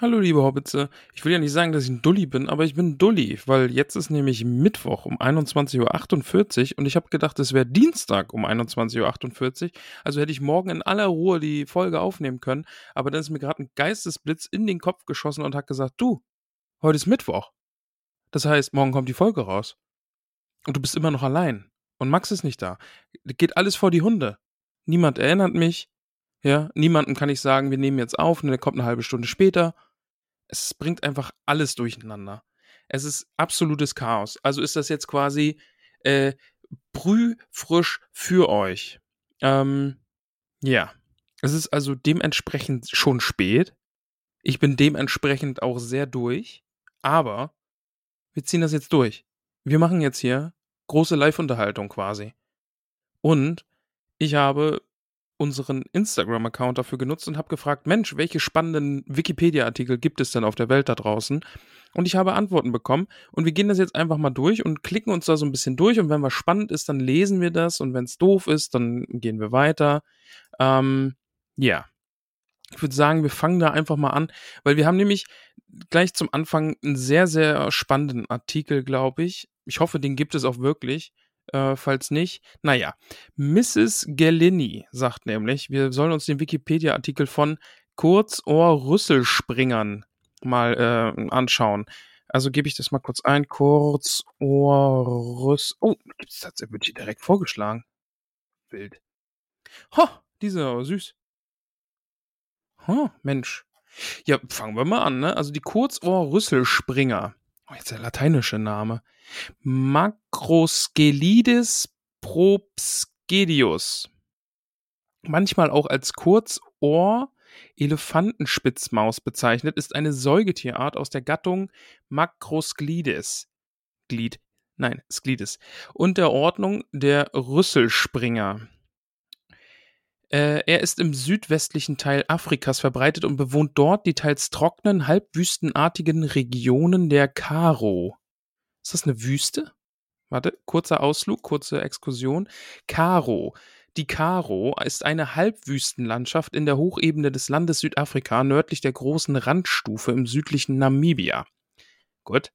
Hallo, liebe Hobbitze. Ich will ja nicht sagen, dass ich ein Dulli bin, aber ich bin Dulli, weil jetzt ist nämlich Mittwoch um 21.48 Uhr und ich habe gedacht, es wäre Dienstag um 21.48 Uhr. Also hätte ich morgen in aller Ruhe die Folge aufnehmen können, aber dann ist mir gerade ein Geistesblitz in den Kopf geschossen und hat gesagt, du, heute ist Mittwoch. Das heißt, morgen kommt die Folge raus. Und du bist immer noch allein. Und Max ist nicht da. Geht alles vor die Hunde. Niemand erinnert mich. Ja, niemandem kann ich sagen, wir nehmen jetzt auf und der kommt eine halbe Stunde später. Es bringt einfach alles durcheinander. Es ist absolutes Chaos. Also ist das jetzt quasi äh, brühfrisch für euch. Ähm, ja. Es ist also dementsprechend schon spät. Ich bin dementsprechend auch sehr durch. Aber wir ziehen das jetzt durch. Wir machen jetzt hier große Live-Unterhaltung quasi. Und ich habe unseren Instagram-Account dafür genutzt und habe gefragt, Mensch, welche spannenden Wikipedia-Artikel gibt es denn auf der Welt da draußen? Und ich habe Antworten bekommen und wir gehen das jetzt einfach mal durch und klicken uns da so ein bisschen durch und wenn was spannend ist, dann lesen wir das und wenn es doof ist, dann gehen wir weiter. Ähm, ja. Ich würde sagen, wir fangen da einfach mal an, weil wir haben nämlich gleich zum Anfang einen sehr, sehr spannenden Artikel, glaube ich. Ich hoffe, den gibt es auch wirklich. Äh, falls nicht, naja. Mrs. Gellini sagt nämlich, wir sollen uns den Wikipedia-Artikel von Kurzohr-Rüsselspringern mal äh, anschauen. Also gebe ich das mal kurz ein. Kurzohr-Rüssel. Oh, gibt's das? Wird hier direkt vorgeschlagen. Wild. Ho, diese süß. Ho, Mensch. Ja, fangen wir mal an, ne? Also die Kurzohr-Rüsselspringer. Oh, jetzt der lateinische Name. Macroskelides probscedius. Manchmal auch als Kurzohr Elefantenspitzmaus bezeichnet, ist eine Säugetierart aus der Gattung Macrosclides. Glied. Nein, Sklides. Und der Ordnung der Rüsselspringer. Äh, er ist im südwestlichen Teil Afrikas verbreitet und bewohnt dort die teils trockenen, halbwüstenartigen Regionen der Karo. Ist das eine Wüste? Warte, kurzer Ausflug, kurze Exkursion. Karo. Die Karo ist eine Halbwüstenlandschaft in der Hochebene des Landes Südafrika, nördlich der großen Randstufe im südlichen Namibia. Gut.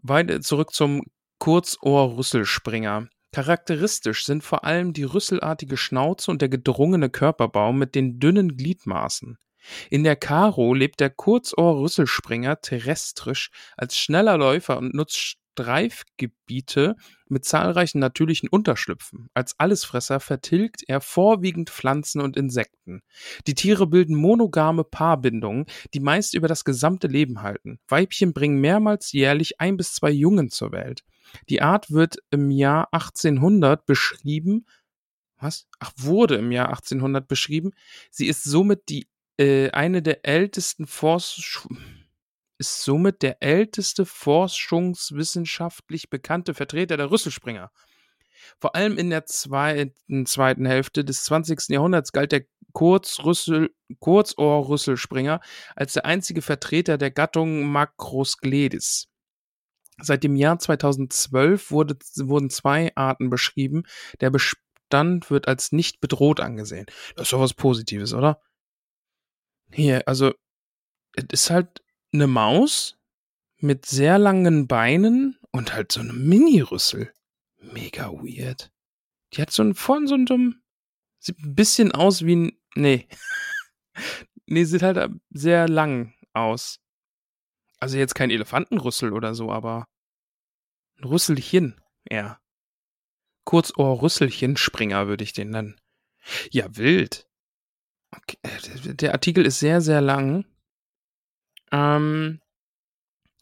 Weiter zurück zum Kurzohr-Rüsselspringer. Charakteristisch sind vor allem die rüsselartige Schnauze und der gedrungene Körperbau mit den dünnen Gliedmaßen. In der Karo lebt der Kurzohr-Rüsselspringer terrestrisch als schneller Läufer und nutzt Streifgebiete mit zahlreichen natürlichen Unterschlüpfen. Als Allesfresser vertilgt er vorwiegend Pflanzen und Insekten. Die Tiere bilden monogame Paarbindungen, die meist über das gesamte Leben halten. Weibchen bringen mehrmals jährlich ein bis zwei Jungen zur Welt. Die Art wird im Jahr 1800 beschrieben. Was? Ach, wurde im Jahr 1800 beschrieben. Sie ist somit die äh, eine der ältesten Forsch ist somit der älteste forschungswissenschaftlich bekannte Vertreter der Rüsselspringer. Vor allem in der zweiten, zweiten Hälfte des 20. Jahrhunderts galt der Kurzrüssel, Kurzohrrüsselspringer als der einzige Vertreter der Gattung Macroscledis. Seit dem Jahr 2012 wurde, wurden zwei Arten beschrieben. Der Bestand wird als nicht bedroht angesehen. Das ist doch was Positives, oder? Hier, also, es ist halt eine Maus mit sehr langen Beinen und halt so einem Mini-Rüssel. Mega weird. Die hat so einen von so einem. Sieht ein bisschen aus wie ein. Nee. nee, sieht halt sehr lang aus. Also jetzt kein Elefantenrüssel oder so, aber ein Rüsselchen, ja. Kurzohr-Rüsselchen-Springer würde ich den nennen. Ja, wild. Okay. Äh, der Artikel ist sehr, sehr lang. Ähm,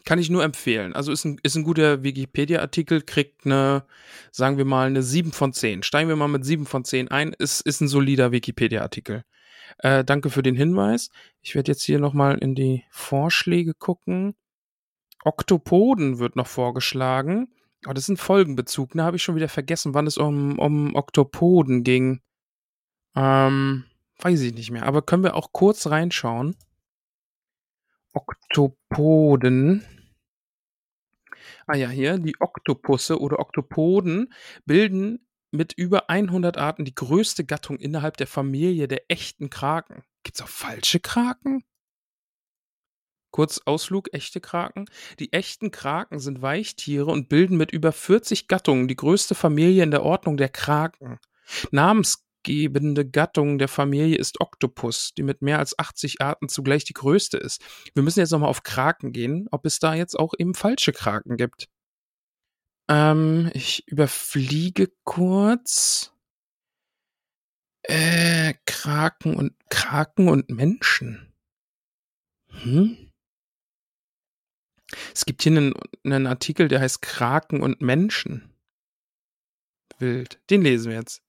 kann ich nur empfehlen. Also ist ein, ist ein guter Wikipedia-Artikel, kriegt eine, sagen wir mal, eine 7 von 10. Steigen wir mal mit 7 von 10 ein. Ist, ist ein solider Wikipedia-Artikel. Äh, danke für den Hinweis. Ich werde jetzt hier nochmal in die Vorschläge gucken. Oktopoden wird noch vorgeschlagen. Oh, das ist ein Folgenbezug, ne? Habe ich schon wieder vergessen, wann es um, um Oktopoden ging. Ähm, weiß ich nicht mehr. Aber können wir auch kurz reinschauen. Oktopoden. Ah ja, hier, die Oktopusse oder Oktopoden bilden mit über 100 Arten die größte Gattung innerhalb der Familie der echten Kraken. Gibt's auch falsche Kraken? Kurz Ausflug, echte Kraken. Die echten Kraken sind Weichtiere und bilden mit über 40 Gattungen die größte Familie in der Ordnung der Kraken. Namensgebende Gattung der Familie ist Oktopus, die mit mehr als 80 Arten zugleich die größte ist. Wir müssen jetzt nochmal auf Kraken gehen, ob es da jetzt auch eben falsche Kraken gibt. Ähm, ich überfliege kurz. Äh, Kraken und Kraken und Menschen. Hm? Es gibt hier einen, einen Artikel, der heißt Kraken und Menschen. Wild. Den lesen wir jetzt.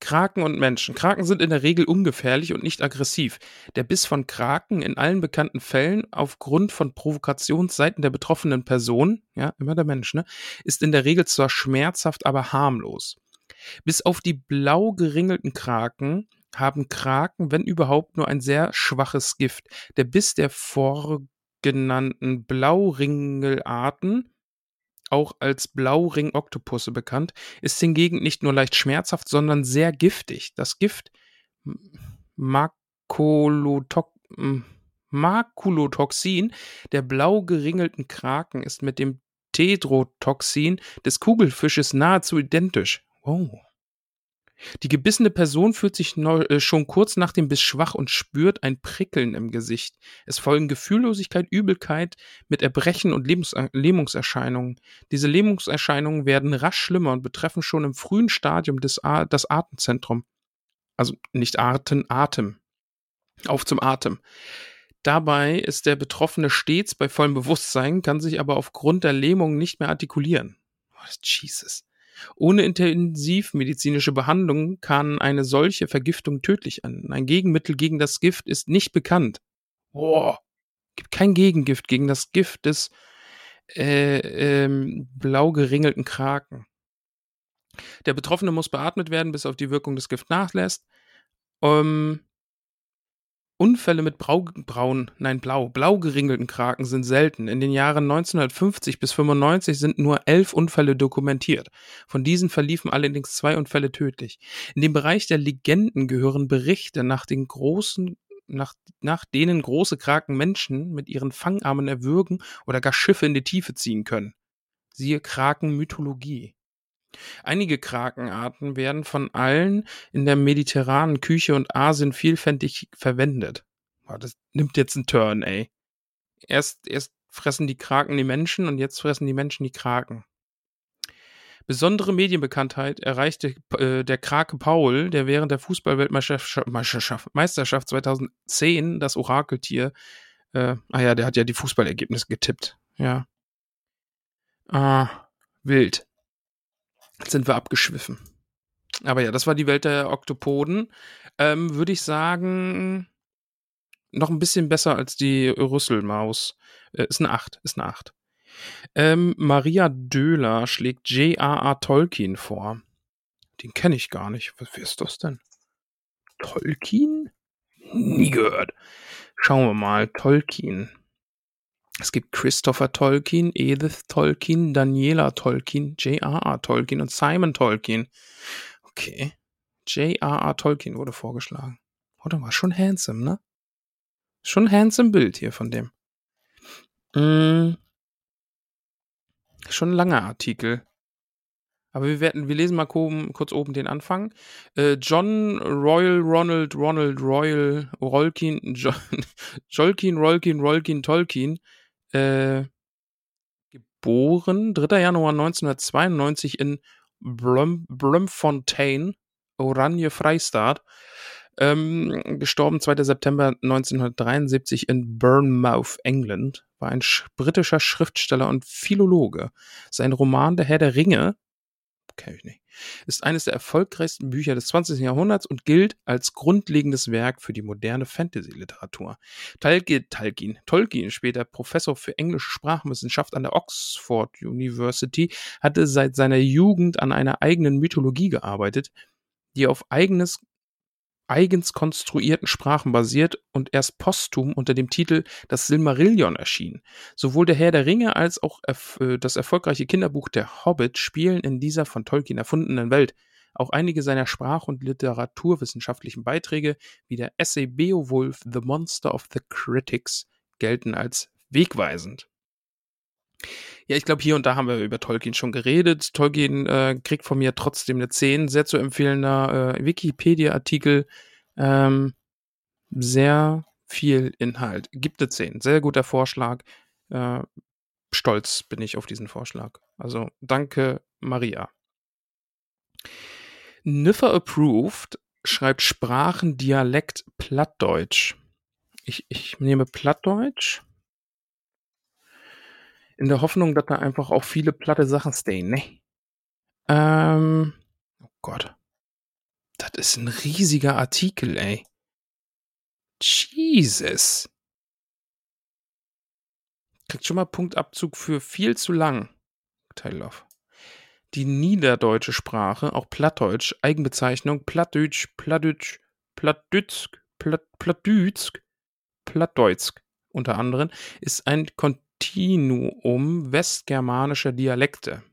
Kraken und Menschen. Kraken sind in der Regel ungefährlich und nicht aggressiv. Der Biss von Kraken in allen bekannten Fällen aufgrund von Provokationsseiten der betroffenen Person, ja, immer der Mensch, ne, ist in der Regel zwar schmerzhaft, aber harmlos. Bis auf die blau geringelten Kraken haben Kraken, wenn überhaupt, nur ein sehr schwaches Gift. Der Biss der vor genannten Blauringelarten, auch als Blauring-Oktopusse bekannt, ist hingegen nicht nur leicht schmerzhaft, sondern sehr giftig. Das Gift Makulotoxin der blau geringelten Kraken ist mit dem Tetrotoxin des Kugelfisches nahezu identisch. Oh. Die gebissene Person fühlt sich äh, schon kurz nach dem Biss schwach und spürt ein Prickeln im Gesicht. Es folgen Gefühllosigkeit, Übelkeit mit Erbrechen und Lebens äh, Lähmungserscheinungen. Diese Lähmungserscheinungen werden rasch schlimmer und betreffen schon im frühen Stadium des das Atemzentrum. Also nicht Arten, Atem. Auf zum Atem. Dabei ist der Betroffene stets bei vollem Bewusstsein, kann sich aber aufgrund der Lähmung nicht mehr artikulieren. Oh, Jesus. Ohne intensivmedizinische Behandlung kann eine solche Vergiftung tödlich enden. Ein Gegenmittel gegen das Gift ist nicht bekannt. Boah, gibt kein Gegengift gegen das Gift des äh, ähm, blau geringelten Kraken. Der Betroffene muss beatmet werden, bis auf die Wirkung des Gift nachlässt. Ähm, Unfälle mit brau, braun, nein, blau, blau geringelten Kraken sind selten. In den Jahren 1950 bis 95 sind nur elf Unfälle dokumentiert. Von diesen verliefen allerdings zwei Unfälle tödlich. In dem Bereich der Legenden gehören Berichte nach den großen nach, nach denen große Kraken Menschen mit ihren Fangarmen erwürgen oder gar Schiffe in die Tiefe ziehen können. Siehe Krakenmythologie. Einige Krakenarten werden von allen in der mediterranen Küche und Asien vielfältig verwendet. Boah, das nimmt jetzt einen Turn, ey. Erst, erst fressen die Kraken die Menschen und jetzt fressen die Menschen die Kraken. Besondere Medienbekanntheit erreichte äh, der Krake Paul, der während der Fußballweltmeisterschaft Meisterschaft 2010 das Orakeltier, äh, ah ja, der hat ja die Fußballergebnisse getippt, ja. Ah, wild sind wir abgeschwiffen. Aber ja, das war die Welt der Oktopoden. Ähm, Würde ich sagen, noch ein bisschen besser als die Rüsselmaus. Äh, ist eine 8, ist eine 8. Ähm, Maria Döhler schlägt J.R.R. Tolkien vor. Den kenne ich gar nicht. Was, wer ist das denn? Tolkien? Nie gehört. Schauen wir mal. Tolkien. Es gibt Christopher Tolkien, Edith Tolkien, Daniela Tolkien, J.R.R. Tolkien und Simon Tolkien. Okay. J.R.R. Tolkien wurde vorgeschlagen. Oder oh, war schon handsome, ne? Schon handsome Bild hier von dem. Mm. Schon ein langer Artikel. Aber wir werden, wir lesen mal kurz oben den Anfang. Äh, John Royal Ronald Ronald Royal Rolkin John, Jolkin Rolkin Rolkin Tolkien äh, geboren, 3. Januar 1992 in Blumfontein, Oranje, Freistaat. Ähm, gestorben 2. September 1973 in Bournemouth, England, war ein britischer Schriftsteller und Philologe. Sein Roman Der Herr der Ringe kenne ich nicht, ist eines der erfolgreichsten Bücher des 20. Jahrhunderts und gilt als grundlegendes Werk für die moderne Fantasy-Literatur. Tolkien, Tolkien, später Professor für englische Sprachwissenschaft an der Oxford University, hatte seit seiner Jugend an einer eigenen Mythologie gearbeitet, die auf eigenes eigens konstruierten Sprachen basiert und erst posthum unter dem Titel Das Silmarillion erschien. Sowohl der Herr der Ringe als auch äh, das erfolgreiche Kinderbuch Der Hobbit spielen in dieser von Tolkien erfundenen Welt. Auch einige seiner sprach- und literaturwissenschaftlichen Beiträge, wie der Essay Beowulf, The Monster of the Critics, gelten als wegweisend. Ja, ich glaube, hier und da haben wir über Tolkien schon geredet. Tolkien äh, kriegt von mir trotzdem eine 10. Sehr zu empfehlender äh, Wikipedia-Artikel. Ähm, sehr viel Inhalt. Gibt eine 10. Sehr guter Vorschlag. Äh, stolz bin ich auf diesen Vorschlag. Also danke, Maria. Niffer Approved schreibt Sprachendialekt Plattdeutsch. Ich, ich nehme Plattdeutsch in der Hoffnung, dass da einfach auch viele platte Sachen stehen, ne? Ähm, oh Gott. Das ist ein riesiger Artikel, ey. Jesus. Kriegt schon mal Punktabzug für viel zu lang. Teilhoff. Die niederdeutsche Sprache, auch Plattdeutsch, Eigenbezeichnung Plattdeutsch, Plattdeutsch, Plattdütsk, Platt, Plattdütsk, Plattdeutsk unter anderem, ist ein Kontinuum westgermanischer Dialekte,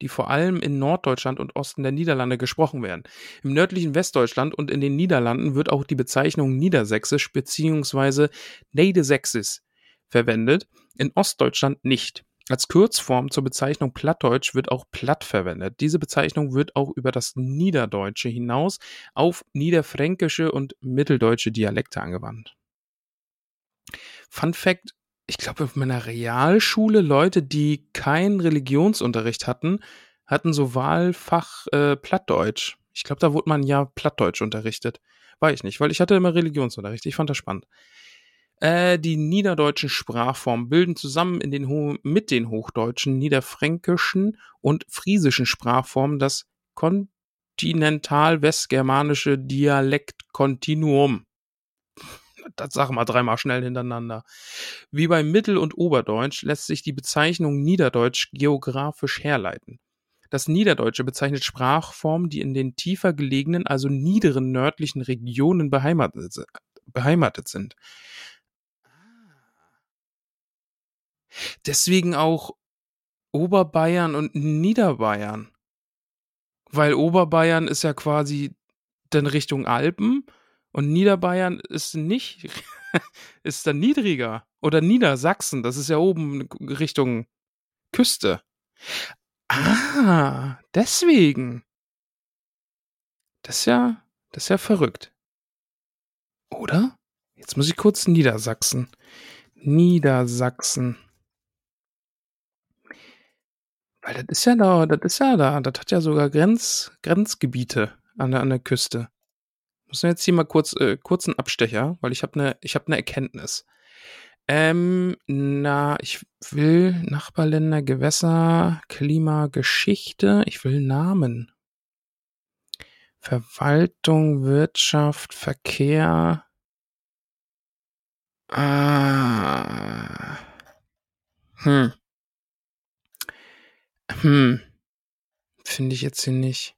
die vor allem in Norddeutschland und Osten der Niederlande gesprochen werden. Im nördlichen Westdeutschland und in den Niederlanden wird auch die Bezeichnung Niedersächsisch bzw. Neidesächsisch verwendet, in Ostdeutschland nicht. Als Kurzform zur Bezeichnung Plattdeutsch wird auch Platt verwendet. Diese Bezeichnung wird auch über das Niederdeutsche hinaus auf niederfränkische und mitteldeutsche Dialekte angewandt. Fun Fact ich glaube, auf meiner Realschule Leute, die keinen Religionsunterricht hatten, hatten so Wahlfach äh, Plattdeutsch. Ich glaube, da wurde man ja Plattdeutsch unterrichtet. War ich nicht, weil ich hatte immer Religionsunterricht. Ich fand das spannend. Äh, die niederdeutschen Sprachformen bilden zusammen in den Ho mit den hochdeutschen, niederfränkischen und friesischen Sprachformen das kontinental-westgermanische Dialektkontinuum das sag mal dreimal schnell hintereinander. Wie bei Mittel- und Oberdeutsch lässt sich die Bezeichnung Niederdeutsch geografisch herleiten. Das Niederdeutsche bezeichnet Sprachformen, die in den tiefer gelegenen, also niederen nördlichen Regionen beheimatet, beheimatet sind. Deswegen auch Oberbayern und Niederbayern. Weil Oberbayern ist ja quasi dann Richtung Alpen und Niederbayern ist nicht, ist dann niedriger. Oder Niedersachsen, das ist ja oben Richtung Küste. Ah, deswegen. Das ist ja, das ist ja verrückt. Oder? Jetzt muss ich kurz Niedersachsen. Niedersachsen. Weil das ist ja da, das ist ja da, das hat ja sogar Grenz, Grenzgebiete an der, an der Küste muss jetzt hier mal kurz äh, kurzen Abstecher, weil ich habe eine ich habe eine Erkenntnis. Ähm, na, ich will Nachbarländer, Gewässer, Klima, Geschichte. Ich will Namen. Verwaltung, Wirtschaft, Verkehr. Ah. Hm. Hm. Finde ich jetzt hier nicht.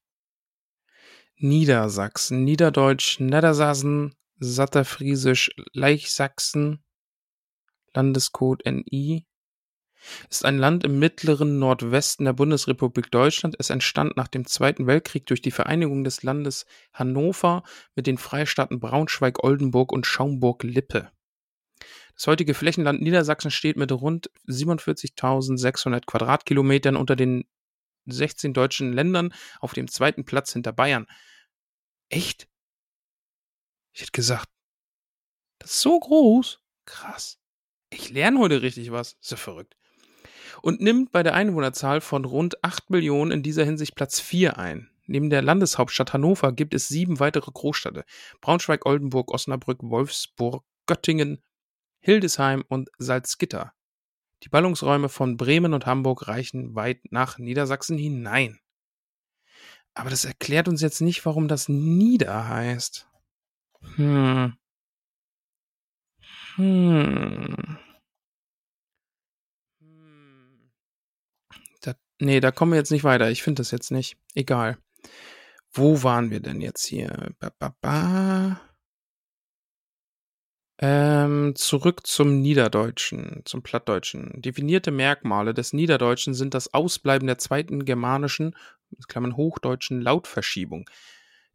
Niedersachsen, Niederdeutsch, Niedersachsen, Satterfriesisch, Leichsachsen, Landescode NI, ist ein Land im mittleren Nordwesten der Bundesrepublik Deutschland. Es entstand nach dem Zweiten Weltkrieg durch die Vereinigung des Landes Hannover mit den Freistaaten Braunschweig, Oldenburg und Schaumburg-Lippe. Das heutige Flächenland Niedersachsen steht mit rund 47.600 Quadratkilometern unter den 16 deutschen Ländern auf dem zweiten Platz hinter Bayern. Echt? Ich hätte gesagt, das ist so groß. Krass. Ich lerne heute richtig was. Ist ja verrückt. Und nimmt bei der Einwohnerzahl von rund 8 Millionen in dieser Hinsicht Platz 4 ein. Neben der Landeshauptstadt Hannover gibt es sieben weitere Großstädte. Braunschweig, Oldenburg, Osnabrück, Wolfsburg, Göttingen, Hildesheim und Salzgitter. Die Ballungsräume von Bremen und Hamburg reichen weit nach Niedersachsen hinein. Aber das erklärt uns jetzt nicht, warum das Nieder heißt. Hm. Hm. Da, nee, da kommen wir jetzt nicht weiter. Ich finde das jetzt nicht. Egal. Wo waren wir denn jetzt hier? Ba, ba, ba. Ähm, zurück zum Niederdeutschen, zum Plattdeutschen. Definierte Merkmale des Niederdeutschen sind das Ausbleiben der zweiten germanischen, Klammern hochdeutschen Lautverschiebung.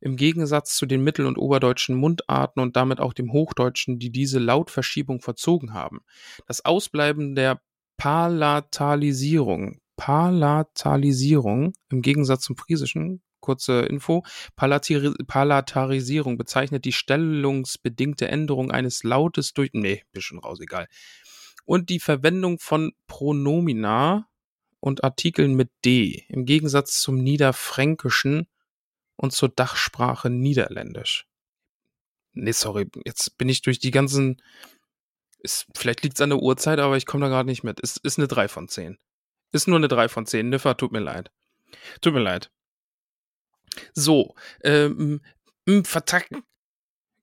Im Gegensatz zu den mittel- und oberdeutschen Mundarten und damit auch dem Hochdeutschen, die diese Lautverschiebung verzogen haben. Das Ausbleiben der Palatalisierung, Palatalisierung im Gegensatz zum Friesischen, kurze Info, Palatiri Palatarisierung bezeichnet die stellungsbedingte Änderung eines Lautes durch, nee, bisschen raus, egal. Und die Verwendung von Pronomina und Artikeln mit D, im Gegensatz zum Niederfränkischen und zur Dachsprache Niederländisch. Nee, sorry, jetzt bin ich durch die ganzen. Ist, vielleicht liegt es an der Uhrzeit, aber ich komme da gerade nicht mit. Es ist eine 3 von 10. Ist nur eine 3 von 10. Niffer, tut mir leid. Tut mir leid. So, ähm, vertacken.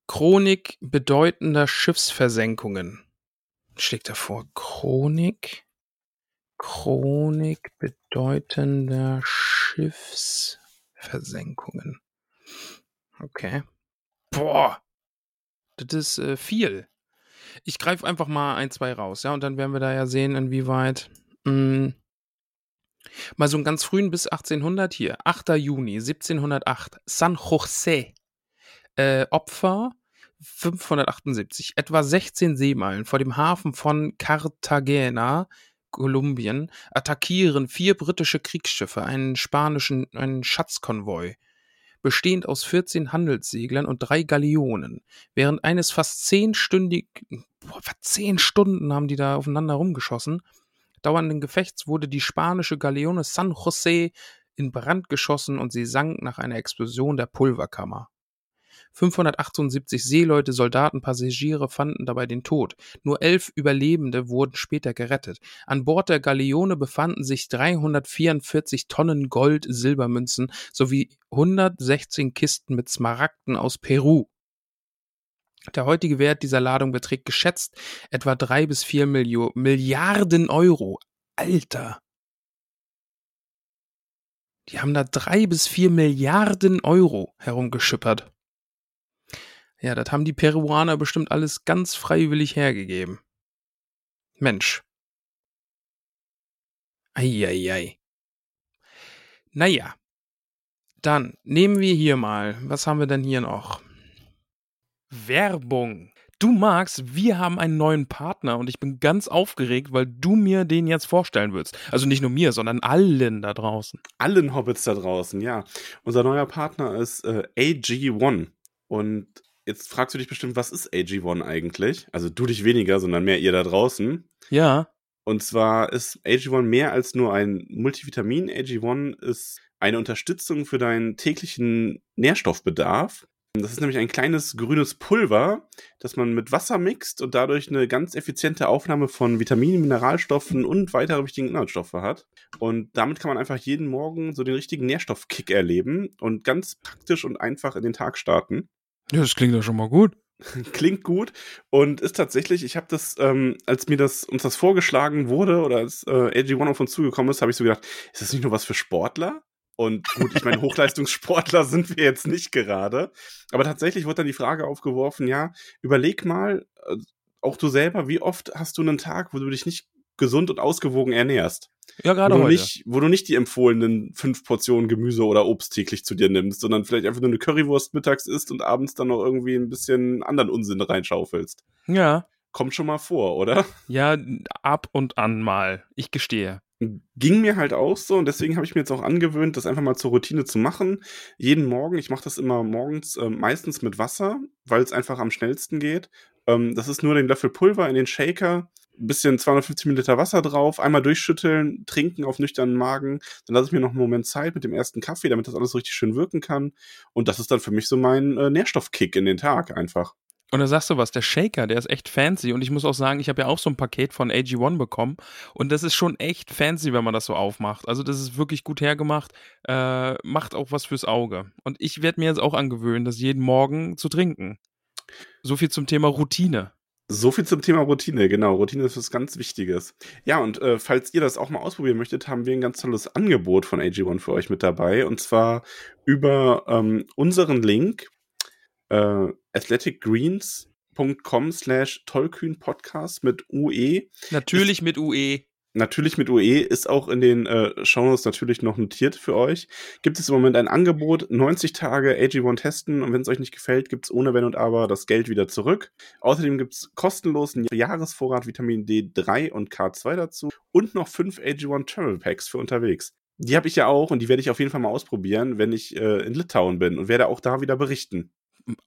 Chronik bedeutender Schiffsversenkungen. Schlägt davor. Chronik. Chronik bedeutender Schiffsversenkungen. Okay. Boah. Das ist äh, viel. Ich greife einfach mal ein, zwei raus, ja, und dann werden wir da ja sehen, inwieweit. Mh, mm, mal so einen ganz frühen bis 1800 hier. 8. Juni 1708. San Jose. Äh, Opfer 578. Etwa 16 Seemeilen vor dem Hafen von Cartagena Kolumbien attackieren vier britische Kriegsschiffe einen spanischen einen Schatzkonvoi, bestehend aus 14 Handelsseglern und drei Galeonen. Während eines fast zehnstündig, boah, zehn Stunden haben die da aufeinander rumgeschossen, dauernden Gefechts wurde die spanische Galeone San Jose in Brand geschossen und sie sank nach einer Explosion der Pulverkammer. 578 Seeleute, Soldaten, Passagiere fanden dabei den Tod. Nur elf Überlebende wurden später gerettet. An Bord der Galeone befanden sich 344 Tonnen Gold, Silbermünzen sowie 116 Kisten mit Smaragden aus Peru. Der heutige Wert dieser Ladung beträgt geschätzt etwa drei bis vier Millio Milliarden Euro. Alter! Die haben da drei bis vier Milliarden Euro herumgeschippert. Ja, das haben die Peruaner bestimmt alles ganz freiwillig hergegeben. Mensch. Eieiei. Naja. Dann nehmen wir hier mal. Was haben wir denn hier noch? Werbung. Du magst, wir haben einen neuen Partner und ich bin ganz aufgeregt, weil du mir den jetzt vorstellen willst. Also nicht nur mir, sondern allen da draußen. Allen Hobbits da draußen, ja. Unser neuer Partner ist äh, AG1 und Jetzt fragst du dich bestimmt, was ist AG1 eigentlich? Also du dich weniger, sondern mehr ihr da draußen. Ja. Und zwar ist AG1 mehr als nur ein Multivitamin. AG1 ist eine Unterstützung für deinen täglichen Nährstoffbedarf. Das ist nämlich ein kleines grünes Pulver, das man mit Wasser mixt und dadurch eine ganz effiziente Aufnahme von Vitaminen, Mineralstoffen und weitere wichtigen Inhaltsstoffe hat. Und damit kann man einfach jeden Morgen so den richtigen Nährstoffkick erleben und ganz praktisch und einfach in den Tag starten. Ja, das klingt ja schon mal gut. Klingt gut und ist tatsächlich, ich habe das, ähm, als mir das uns das vorgeschlagen wurde oder als äh, AG1 auf uns zugekommen ist, habe ich so gedacht, ist das nicht nur was für Sportler? Und gut, ich meine, Hochleistungssportler sind wir jetzt nicht gerade. Aber tatsächlich wurde dann die Frage aufgeworfen, ja, überleg mal, äh, auch du selber, wie oft hast du einen Tag, wo du dich nicht gesund und ausgewogen ernährst. Ja, gerade wo heute. Nicht, wo du nicht die empfohlenen fünf Portionen Gemüse oder Obst täglich zu dir nimmst, sondern vielleicht einfach nur eine Currywurst mittags isst und abends dann noch irgendwie ein bisschen anderen Unsinn reinschaufelst. Ja. Kommt schon mal vor, oder? Ja, ab und an mal. Ich gestehe. Ging mir halt auch so und deswegen habe ich mir jetzt auch angewöhnt, das einfach mal zur Routine zu machen. Jeden Morgen, ich mache das immer morgens äh, meistens mit Wasser, weil es einfach am schnellsten geht. Ähm, das ist nur den Löffel Pulver in den Shaker, bisschen 250 Milliliter Wasser drauf, einmal durchschütteln, trinken auf nüchternen Magen. Dann lasse ich mir noch einen Moment Zeit mit dem ersten Kaffee, damit das alles richtig schön wirken kann. Und das ist dann für mich so mein äh, Nährstoffkick in den Tag einfach. Und da sagst du was, der Shaker, der ist echt fancy. Und ich muss auch sagen, ich habe ja auch so ein Paket von AG1 bekommen. Und das ist schon echt fancy, wenn man das so aufmacht. Also das ist wirklich gut hergemacht. Äh, macht auch was fürs Auge. Und ich werde mir jetzt auch angewöhnen, das jeden Morgen zu trinken. So viel zum Thema Routine. So viel zum Thema Routine, genau. Routine ist was ganz Wichtiges. Ja, und äh, falls ihr das auch mal ausprobieren möchtet, haben wir ein ganz tolles Angebot von AG1 für euch mit dabei. Und zwar über ähm, unseren Link äh, athleticgreens.com slash tollkühnpodcast mit UE. Natürlich ist, mit UE. natürlich mit UE, ist auch in den äh, Shownotes natürlich noch notiert für euch. Gibt es im Moment ein Angebot, 90 Tage AG1 testen und wenn es euch nicht gefällt, gibt es ohne Wenn und Aber das Geld wieder zurück. Außerdem gibt es kostenlos einen Jahresvorrat Vitamin D3 und K2 dazu und noch fünf AG1 Travel Packs für unterwegs. Die habe ich ja auch und die werde ich auf jeden Fall mal ausprobieren, wenn ich äh, in Litauen bin und werde auch da wieder berichten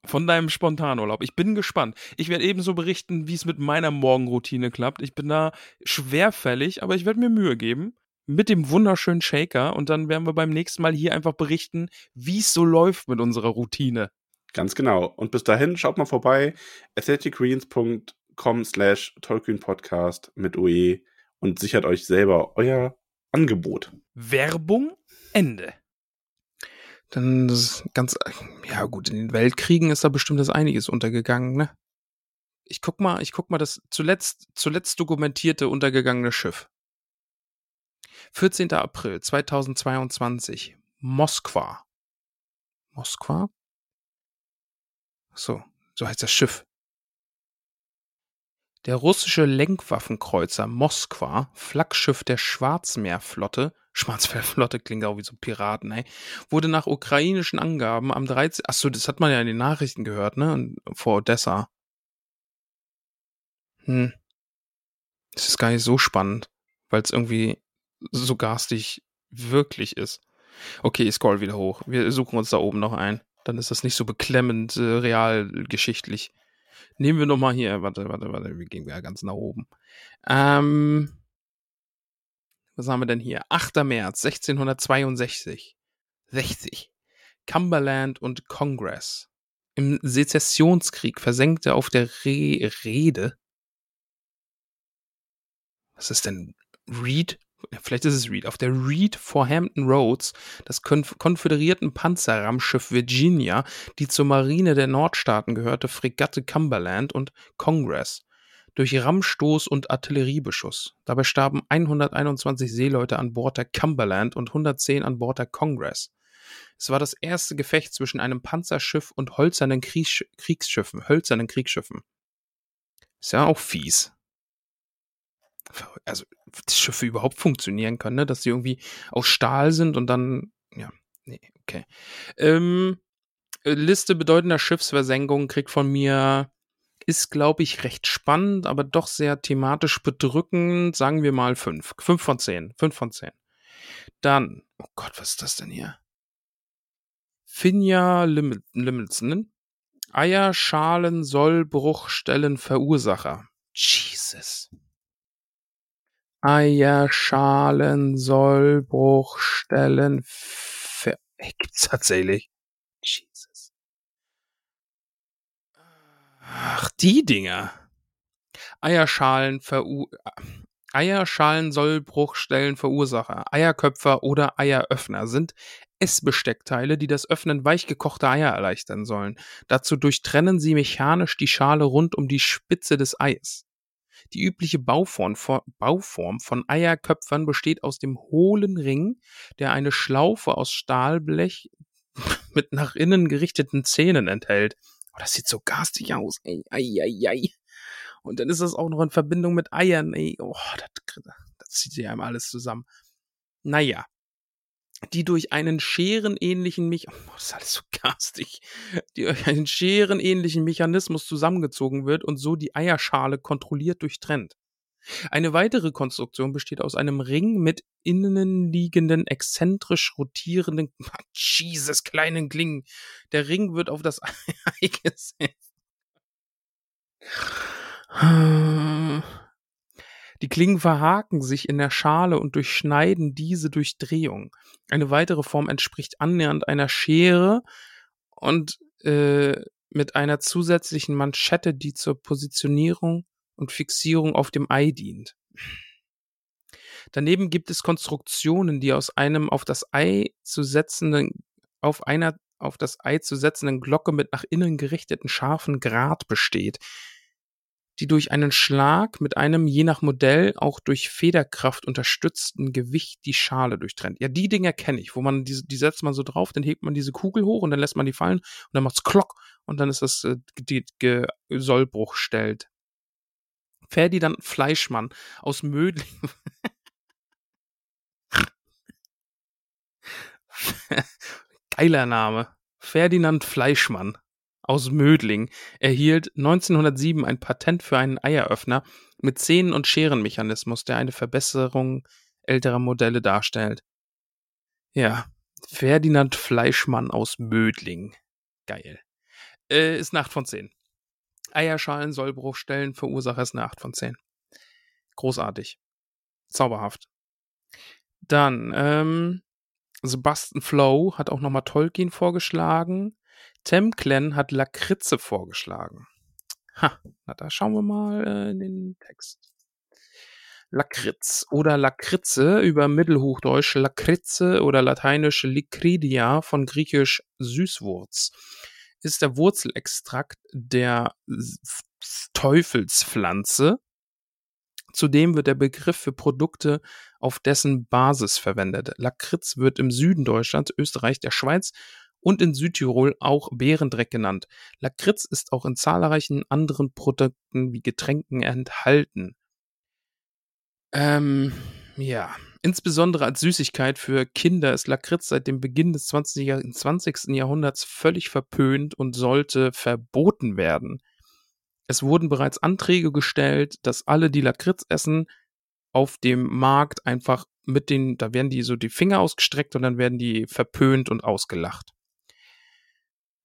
von deinem Spontanurlaub. Ich bin gespannt. Ich werde ebenso berichten, wie es mit meiner Morgenroutine klappt. Ich bin da schwerfällig, aber ich werde mir Mühe geben mit dem wunderschönen Shaker und dann werden wir beim nächsten Mal hier einfach berichten, wie es so läuft mit unserer Routine. Ganz genau. Und bis dahin schaut mal vorbei athleticgreens.com slash Podcast mit OE und sichert euch selber euer Angebot. Werbung Ende. Dann das ganz, ja gut, in den Weltkriegen ist da bestimmt das einiges untergegangen, ne? Ich guck mal, ich guck mal das zuletzt, zuletzt dokumentierte untergegangene Schiff. 14. April 2022, Moskwa. Moskwa? So, so heißt das Schiff. Der russische Lenkwaffenkreuzer Moskwa, Flaggschiff der Schwarzmeerflotte, Schwarzmeerflotte klingt auch wie so Piraten, ey. Wurde nach ukrainischen Angaben am 13. Achso, das hat man ja in den Nachrichten gehört, ne? Vor Odessa. Hm. Das ist gar nicht so spannend, weil es irgendwie so garstig wirklich ist. Okay, ich scroll wieder hoch. Wir suchen uns da oben noch ein. Dann ist das nicht so beklemmend äh, realgeschichtlich. Nehmen wir noch mal hier. Warte, warte, warte. Wir gehen ja ganz nach oben. Ähm was haben wir denn hier? 8. März 1662. 60. Cumberland und Congress. Im Sezessionskrieg versenkte auf der Re Rede. Was ist denn Reed? Vielleicht ist es Reed. Auf der Reed vor Hampton Roads das konföderierten Panzerraumschiff Virginia, die zur Marine der Nordstaaten gehörte, Fregatte Cumberland und Congress durch Rammstoß und Artilleriebeschuss. Dabei starben 121 Seeleute an Bord der Cumberland und 110 an Bord der Congress. Es war das erste Gefecht zwischen einem Panzerschiff und hölzernen Kriegs Kriegsschiffen, hölzernen Kriegsschiffen. Ist ja auch fies. Also, dass Schiffe überhaupt funktionieren können, ne? dass sie irgendwie aus Stahl sind und dann, ja, nee, okay. Ähm, Liste bedeutender Schiffsversenkungen kriegt von mir ist, glaube ich, recht spannend, aber doch sehr thematisch bedrückend. Sagen wir mal fünf. Fünf von zehn. Fünf von zehn. Dann, oh Gott, was ist das denn hier? Finja Limmelsen. Eierschalen Sollbruchstellen Verursacher. Jesus. Eierschalen Sollbruchstellen Ver... Gibt's tatsächlich. Jesus. Ach, die Dinger. Eierschalen verur Eierschalensollbruchstellen Verursacher, Eierköpfer oder Eieröffner sind Essbesteckteile, die das Öffnen weichgekochter Eier erleichtern sollen. Dazu durchtrennen sie mechanisch die Schale rund um die Spitze des Eis. Die übliche Bauform von Eierköpfern besteht aus dem hohlen Ring, der eine Schlaufe aus Stahlblech mit nach innen gerichteten Zähnen enthält. Oh, das sieht so garstig aus, ey. Ei, ei, ei. Und dann ist das auch noch in Verbindung mit Eiern, ey. Oh, das, das zieht ja einem alles zusammen. Naja. Die durch einen scherenähnlichen Mechanismus, oh, das ist alles so garstig, die durch einen scherenähnlichen Mechanismus zusammengezogen wird und so die Eierschale kontrolliert durchtrennt. Eine weitere Konstruktion besteht aus einem Ring mit innenliegenden, exzentrisch rotierenden, Jesus, kleinen Klingen. Der Ring wird auf das Ei gesetzt. Die Klingen verhaken sich in der Schale und durchschneiden diese durch Drehung. Eine weitere Form entspricht annähernd einer Schere und äh, mit einer zusätzlichen Manschette, die zur Positionierung und Fixierung auf dem Ei dient. Daneben gibt es Konstruktionen, die aus einem auf das Ei zu setzenden, auf einer auf das Ei zu setzenden Glocke mit nach innen gerichteten scharfen Grat besteht, die durch einen Schlag mit einem je nach Modell auch durch Federkraft unterstützten Gewicht die Schale durchtrennt. Ja, die Dinger kenne ich, wo man diese, die setzt man so drauf, dann hebt man diese Kugel hoch und dann lässt man die fallen und dann macht's Klock und dann ist das äh, die, die Sollbruch stellt. Ferdinand Fleischmann aus Mödling. Geiler Name. Ferdinand Fleischmann aus Mödling erhielt 1907 ein Patent für einen Eieröffner mit Zähnen- und Scherenmechanismus, der eine Verbesserung älterer Modelle darstellt. Ja, Ferdinand Fleischmann aus Mödling. Geil. Äh, ist 8 von 10. Eierschalen, Sollbruchstellen, Verursacher ist eine 8 von 10. Großartig. Zauberhaft. Dann, ähm, Sebastian Flow hat auch nochmal Tolkien vorgeschlagen. Temclen hat Lakritze vorgeschlagen. Ha, na da schauen wir mal äh, in den Text. Lakritz oder Lakritze über Mittelhochdeutsch Lakritze oder lateinisch Licridia von griechisch Süßwurz ist der Wurzelextrakt der Teufelspflanze. Zudem wird der Begriff für Produkte auf dessen Basis verwendet. Lakritz wird im Süden Deutschlands, Österreich, der Schweiz und in Südtirol auch Beerendreck genannt. Lakritz ist auch in zahlreichen anderen Produkten wie Getränken enthalten. Ähm, ja. Insbesondere als Süßigkeit für Kinder ist Lakritz seit dem Beginn des 20. 20. Jahrhunderts völlig verpönt und sollte verboten werden. Es wurden bereits Anträge gestellt, dass alle, die Lakritz essen, auf dem Markt einfach mit den, da werden die so die Finger ausgestreckt und dann werden die verpönt und ausgelacht.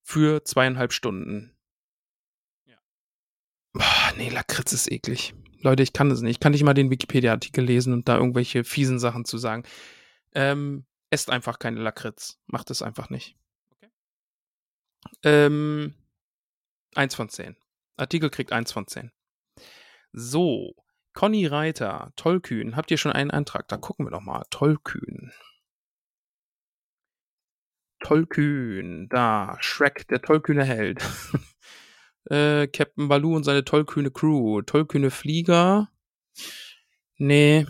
Für zweieinhalb Stunden. Boah, nee, Lakritz ist eklig. Leute, ich kann das nicht. Ich kann nicht mal den Wikipedia-Artikel lesen und da irgendwelche fiesen Sachen zu sagen. Ähm, esst einfach keine Lakritz. Macht es einfach nicht. Okay. Ähm, eins von zehn. Artikel kriegt eins von zehn. So, Conny Reiter, Tollkühn. Habt ihr schon einen Antrag? Da gucken wir doch mal. Tollkühn. Tollkühn. Da, Shrek, der tollkühne Held. äh, Captain Baloo und seine tollkühne Crew. Tollkühne Flieger. Nee,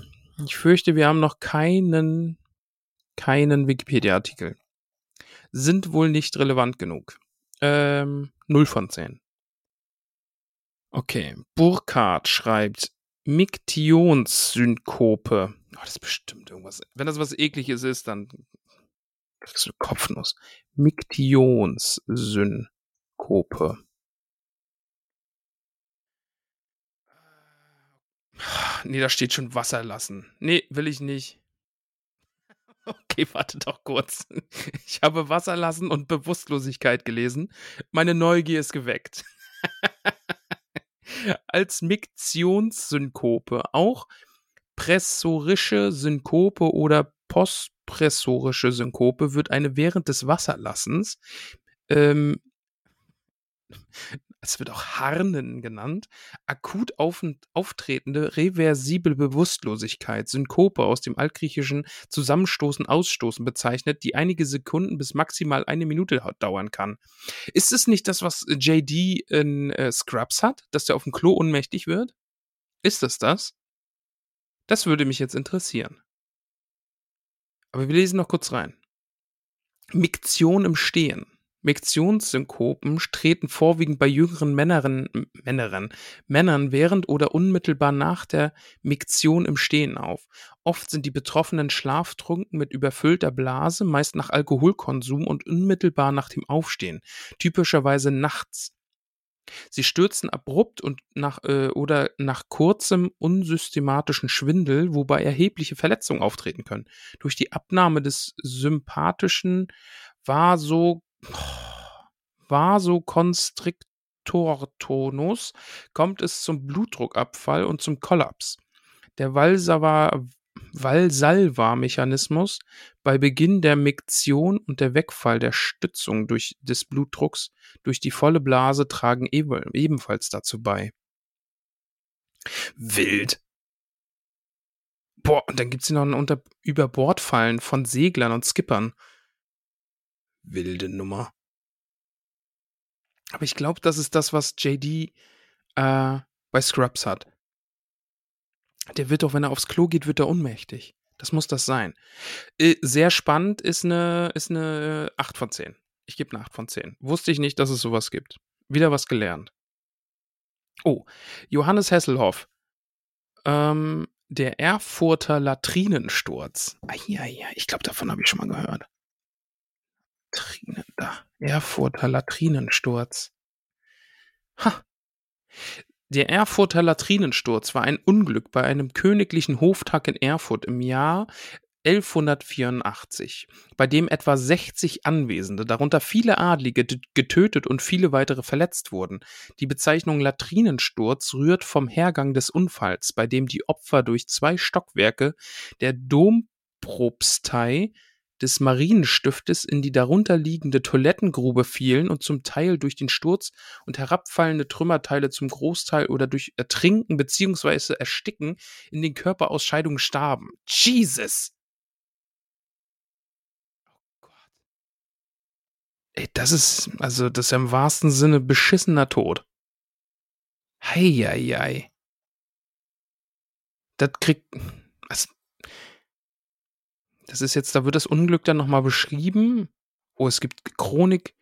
ich fürchte, wir haben noch keinen, keinen Wikipedia-Artikel. Sind wohl nicht relevant genug. Ähm, 0 von 10. Okay, Burkhardt schreibt Miktionssynkope. Oh, das ist bestimmt irgendwas. Wenn das was ekliges ist, dann kriegst du Kopfnuss. Miktionssynkope. Nee, da steht schon Wasser lassen. Nee, will ich nicht. Okay, warte doch kurz. Ich habe Wasser lassen und Bewusstlosigkeit gelesen. Meine Neugier ist geweckt. Als Miktionssynkope auch pressorische Synkope oder postpressorische Synkope wird eine während des Wasserlassens ähm, es wird auch Harnen genannt, akut auf auftretende reversible Bewusstlosigkeit, Synkope aus dem altgriechischen Zusammenstoßen, Ausstoßen bezeichnet, die einige Sekunden bis maximal eine Minute dauern kann. Ist es nicht das, was JD in äh, Scrubs hat, dass der auf dem Klo ohnmächtig wird? Ist es das? Das würde mich jetzt interessieren. Aber wir lesen noch kurz rein. Miktion im Stehen. Miktionssynkopen treten vorwiegend bei jüngeren Männern, Männern, Männern während oder unmittelbar nach der Miktion im Stehen auf. Oft sind die Betroffenen schlaftrunken mit überfüllter Blase, meist nach Alkoholkonsum und unmittelbar nach dem Aufstehen, typischerweise nachts. Sie stürzen abrupt und nach äh, oder nach kurzem unsystematischen Schwindel, wobei erhebliche Verletzungen auftreten können. Durch die Abnahme des sympathischen Vaso Vasokonstriktortonus kommt es zum Blutdruckabfall und zum Kollaps. Der Valsalva-Mechanismus bei Beginn der Miktion und der Wegfall der Stützung durch, des Blutdrucks durch die volle Blase tragen ebenfalls dazu bei. Wild. Boah, und dann gibt es hier noch ein Unter Überbordfallen von Seglern und Skippern wilde Nummer. Aber ich glaube, das ist das, was JD äh, bei Scrubs hat. Der wird doch, wenn er aufs Klo geht, wird er ohnmächtig. Das muss das sein. Äh, sehr spannend ist eine, ist eine 8 von 10. Ich gebe eine 8 von 10. Wusste ich nicht, dass es sowas gibt. Wieder was gelernt. Oh, Johannes Hesselhoff. Ähm, der Erfurter Latrinensturz. Ah, ja, ja, ich glaube, davon habe ich schon mal gehört. Latrinen, da. Erfurter Latrinensturz. Ha. Der Erfurter Latrinensturz war ein Unglück bei einem königlichen Hoftag in Erfurt im Jahr 1184, bei dem etwa 60 Anwesende, darunter viele Adlige, getötet und viele weitere verletzt wurden. Die Bezeichnung Latrinensturz rührt vom Hergang des Unfalls, bei dem die Opfer durch zwei Stockwerke der Dompropstei des Marienstiftes in die darunter liegende Toilettengrube fielen und zum Teil durch den Sturz und herabfallende Trümmerteile zum Großteil oder durch Ertrinken bzw. Ersticken in den Körperausscheidungen starben. Jesus! Oh Gott. Ey, das ist, also, das ist ja im wahrsten Sinne beschissener Tod. Heieiei. Das kriegt, also, das ist jetzt, da wird das Unglück dann nochmal beschrieben. Oh, es gibt Chronik,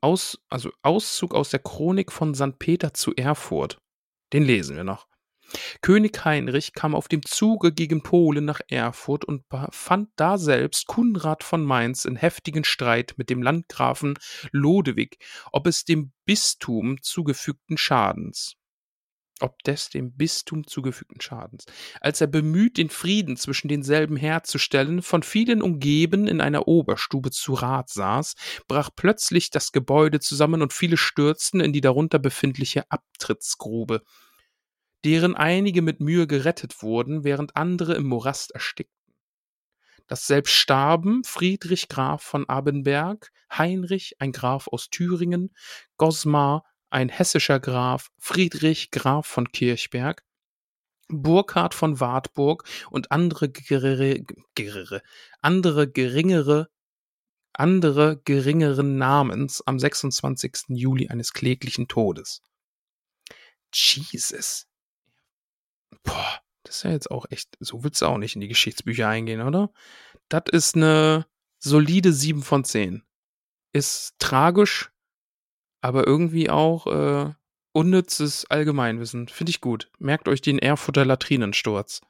aus, also Auszug aus der Chronik von St. Peter zu Erfurt. Den lesen wir noch. König Heinrich kam auf dem Zuge gegen Polen nach Erfurt und fand daselbst Kunrad von Mainz in heftigen Streit mit dem Landgrafen Lodewig, ob es dem Bistum zugefügten Schadens ob des dem Bistum zugefügten Schadens, als er bemüht, den Frieden zwischen denselben herzustellen, von vielen umgeben in einer Oberstube zu Rat saß, brach plötzlich das Gebäude zusammen und viele stürzten in die darunter befindliche Abtrittsgrube, deren einige mit Mühe gerettet wurden, während andere im Morast erstickten. Das selbst starben Friedrich Graf von Abenberg, Heinrich, ein Graf aus Thüringen, Gosmar, ein hessischer Graf, Friedrich Graf von Kirchberg, Burkhard von Wartburg und andere, gerere, gerere, andere geringere andere geringeren Namens am 26. Juli eines kläglichen Todes. Jesus. Boah, das ist ja jetzt auch echt, so willst du auch nicht in die Geschichtsbücher eingehen, oder? Das ist eine solide 7 von 10. Ist tragisch, aber irgendwie auch äh, unnützes Allgemeinwissen. Finde ich gut. Merkt euch den Erfurter Latrinensturz.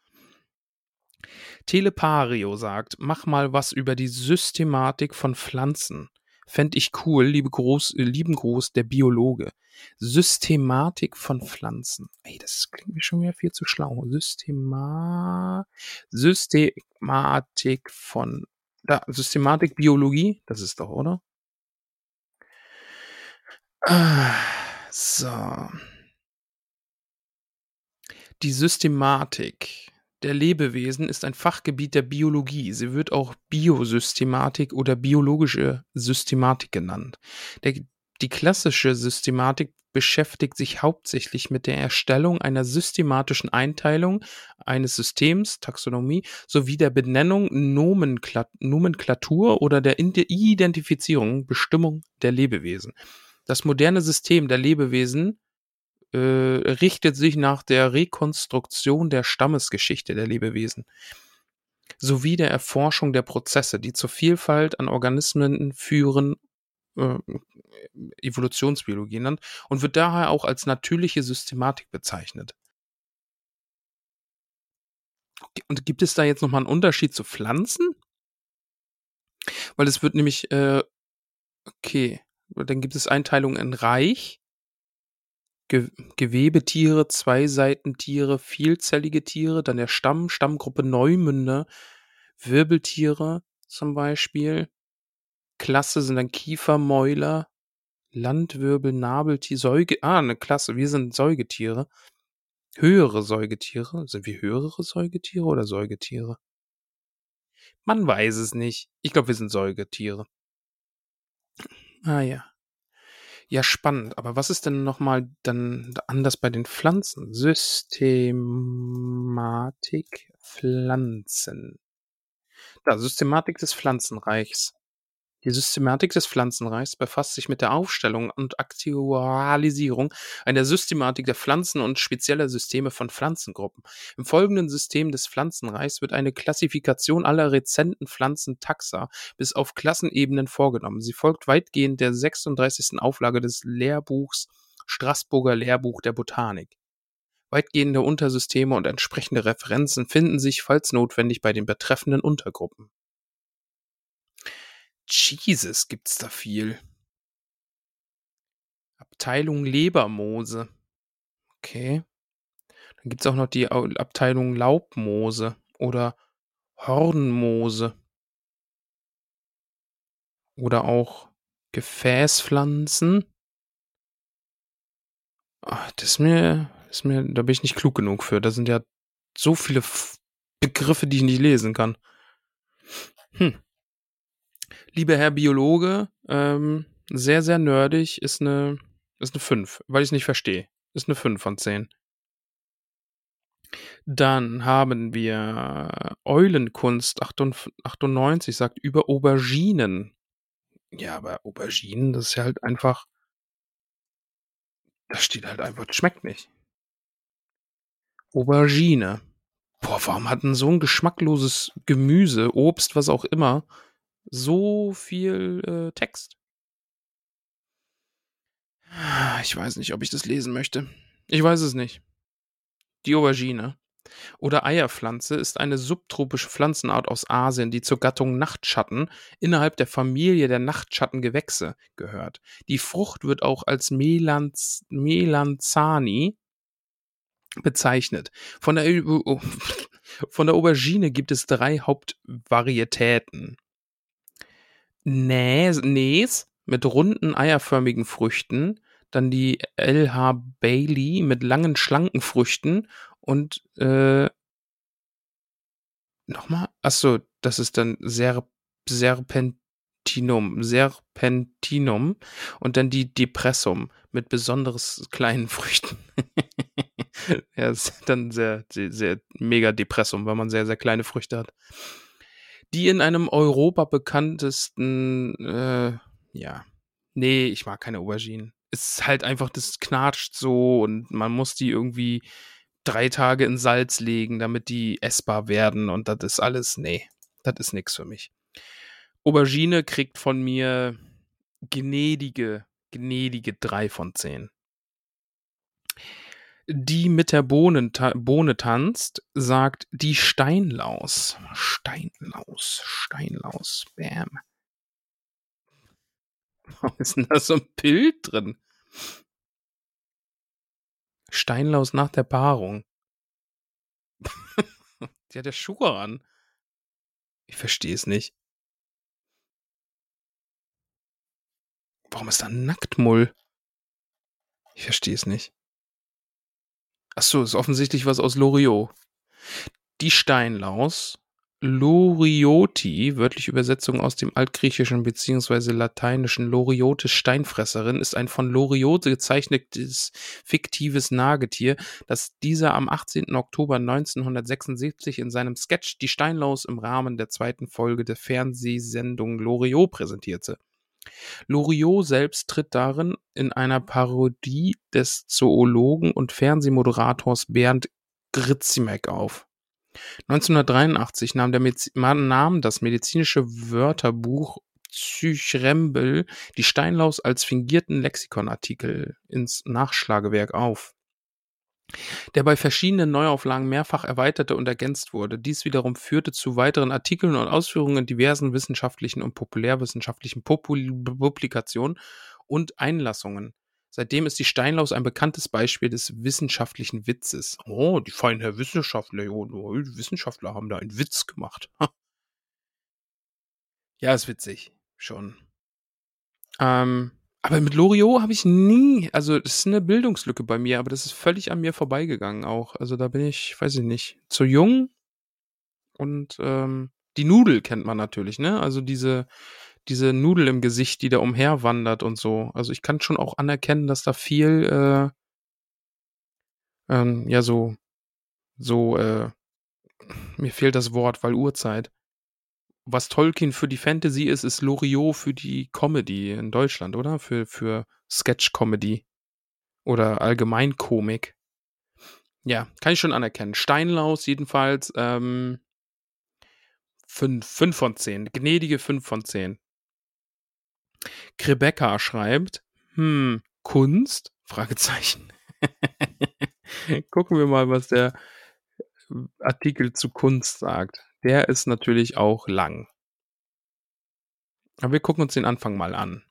Telepario sagt, mach mal was über die Systematik von Pflanzen. Fände ich cool, liebe Groß, äh, lieben Gruß, der Biologe. Systematik von Pflanzen. Ey, das klingt mir schon wieder viel zu schlau. Systema Systematik von da, Systematik Biologie, das ist doch, oder? Ah, so. Die Systematik der Lebewesen ist ein Fachgebiet der Biologie. Sie wird auch Biosystematik oder biologische Systematik genannt. Der, die klassische Systematik beschäftigt sich hauptsächlich mit der Erstellung einer systematischen Einteilung eines Systems, Taxonomie, sowie der Benennung, Nomenklatur oder der Identifizierung, Bestimmung der Lebewesen. Das moderne System der Lebewesen äh, richtet sich nach der Rekonstruktion der Stammesgeschichte der Lebewesen sowie der Erforschung der Prozesse, die zur Vielfalt an Organismen führen, äh, Evolutionsbiologie genannt und wird daher auch als natürliche Systematik bezeichnet. Und gibt es da jetzt nochmal einen Unterschied zu Pflanzen? Weil es wird nämlich, äh, okay, dann gibt es Einteilungen in Reich, Ge Gewebetiere, Zweiseitentiere, vielzellige Tiere, dann der Stamm, Stammgruppe Neumünder, Wirbeltiere zum Beispiel. Klasse sind dann Kiefermäuler, Landwirbel, Nabeltier, Säuge, ah, eine Klasse, wir sind Säugetiere. Höhere Säugetiere, sind wir höhere Säugetiere oder Säugetiere? Man weiß es nicht. Ich glaube, wir sind Säugetiere. Ah ja. Ja, spannend. Aber was ist denn nochmal dann anders bei den Pflanzen? Systematik Pflanzen. Da, Systematik des Pflanzenreichs. Die Systematik des Pflanzenreichs befasst sich mit der Aufstellung und Aktualisierung einer Systematik der Pflanzen und spezieller Systeme von Pflanzengruppen. Im folgenden System des Pflanzenreichs wird eine Klassifikation aller rezenten Pflanzentaxa bis auf Klassenebenen vorgenommen. Sie folgt weitgehend der 36. Auflage des Lehrbuchs Straßburger Lehrbuch der Botanik. Weitgehende Untersysteme und entsprechende Referenzen finden sich, falls notwendig, bei den betreffenden Untergruppen. Jesus, gibt's da viel. Abteilung Lebermoose. Okay. Dann gibt's auch noch die Abteilung Laubmoose oder Hornmoose. Oder auch Gefäßpflanzen. Ach, das ist mir, ist mir, da bin ich nicht klug genug für. Da sind ja so viele Begriffe, die ich nicht lesen kann. Hm. Lieber Herr Biologe, ähm, sehr, sehr nerdig, ist eine, ist eine 5, weil ich es nicht verstehe. Ist eine 5 von 10. Dann haben wir Eulenkunst 98 sagt über Auberginen. Ja, aber Auberginen, das ist ja halt einfach. Da steht halt einfach, das schmeckt nicht. Aubergine. Boah, warum hat denn so ein geschmackloses Gemüse, Obst, was auch immer, so viel äh, Text? Ich weiß nicht, ob ich das lesen möchte. Ich weiß es nicht. Die Aubergine oder Eierpflanze ist eine subtropische Pflanzenart aus Asien, die zur Gattung Nachtschatten innerhalb der Familie der Nachtschattengewächse gehört. Die Frucht wird auch als Melanz Melanzani bezeichnet. Von der, von der Aubergine gibt es drei Hauptvarietäten. Näs, Näs mit runden eierförmigen Früchten, dann die LH Bailey mit langen schlanken Früchten und äh, nochmal, achso, das ist dann Ser Serpentinum, Serpentinum und dann die Depressum mit besonders kleinen Früchten. ja, ist dann sehr, sehr, sehr mega Depressum, weil man sehr, sehr kleine Früchte hat. Die in einem Europa bekanntesten, äh, ja, nee, ich mag keine Auberginen. Es ist halt einfach, das knatscht so und man muss die irgendwie drei Tage in Salz legen, damit die essbar werden und das ist alles, nee, das ist nichts für mich. Aubergine kriegt von mir gnädige, gnädige drei von zehn. Die mit der Bohnen, ta Bohne tanzt, sagt die Steinlaus. Steinlaus, Steinlaus, bam. Warum ist denn da so ein Bild drin? Steinlaus nach der Paarung. Die hat ja Schuhe an. Ich verstehe es nicht. Warum ist da ein Nacktmull? Ich verstehe es nicht. Ach so, ist offensichtlich was aus Loriot. Die Steinlaus Lorioti, wörtliche Übersetzung aus dem Altgriechischen bzw. Lateinischen Loriote Steinfresserin, ist ein von Loriot gezeichnetes fiktives Nagetier, das dieser am 18. Oktober 1976 in seinem Sketch Die Steinlaus im Rahmen der zweiten Folge der Fernsehsendung Loriot präsentierte. Loriot selbst tritt darin in einer Parodie des Zoologen und Fernsehmoderators Bernd Grzimek auf. 1983 nahm, das medizinische Wörterbuch Psychrembel die Steinlaus als fingierten Lexikonartikel ins Nachschlagewerk auf, der bei verschiedenen Neuauflagen mehrfach erweiterte und ergänzt wurde. Dies wiederum führte zu weiteren Artikeln und Ausführungen in diversen wissenschaftlichen und populärwissenschaftlichen Publikationen und Einlassungen. Seitdem ist die Steinlaus ein bekanntes Beispiel des wissenschaftlichen Witzes. Oh, die feinen Herr Wissenschaftler, oh, die Wissenschaftler haben da einen Witz gemacht. ja, ist witzig, schon. Ähm, aber mit Loriot habe ich nie, also das ist eine Bildungslücke bei mir, aber das ist völlig an mir vorbeigegangen auch. Also da bin ich, weiß ich nicht, zu jung. Und ähm, die Nudel kennt man natürlich, ne? Also diese diese Nudel im Gesicht, die da umherwandert und so. Also ich kann schon auch anerkennen, dass da viel, äh, ähm, ja, so, so, äh, mir fehlt das Wort, weil Uhrzeit. Was Tolkien für die Fantasy ist, ist Loriot für die Comedy in Deutschland, oder? Für, für Sketch-Comedy. Oder Allgemeinkomik. Ja, kann ich schon anerkennen. Steinlaus jedenfalls, ähm, 5, 5 von 10. Gnädige 5 von 10. Rebecca schreibt, hm, Kunst? Fragezeichen. Gucken wir mal, was der Artikel zu Kunst sagt. Der ist natürlich auch lang. Aber wir gucken uns den Anfang mal an.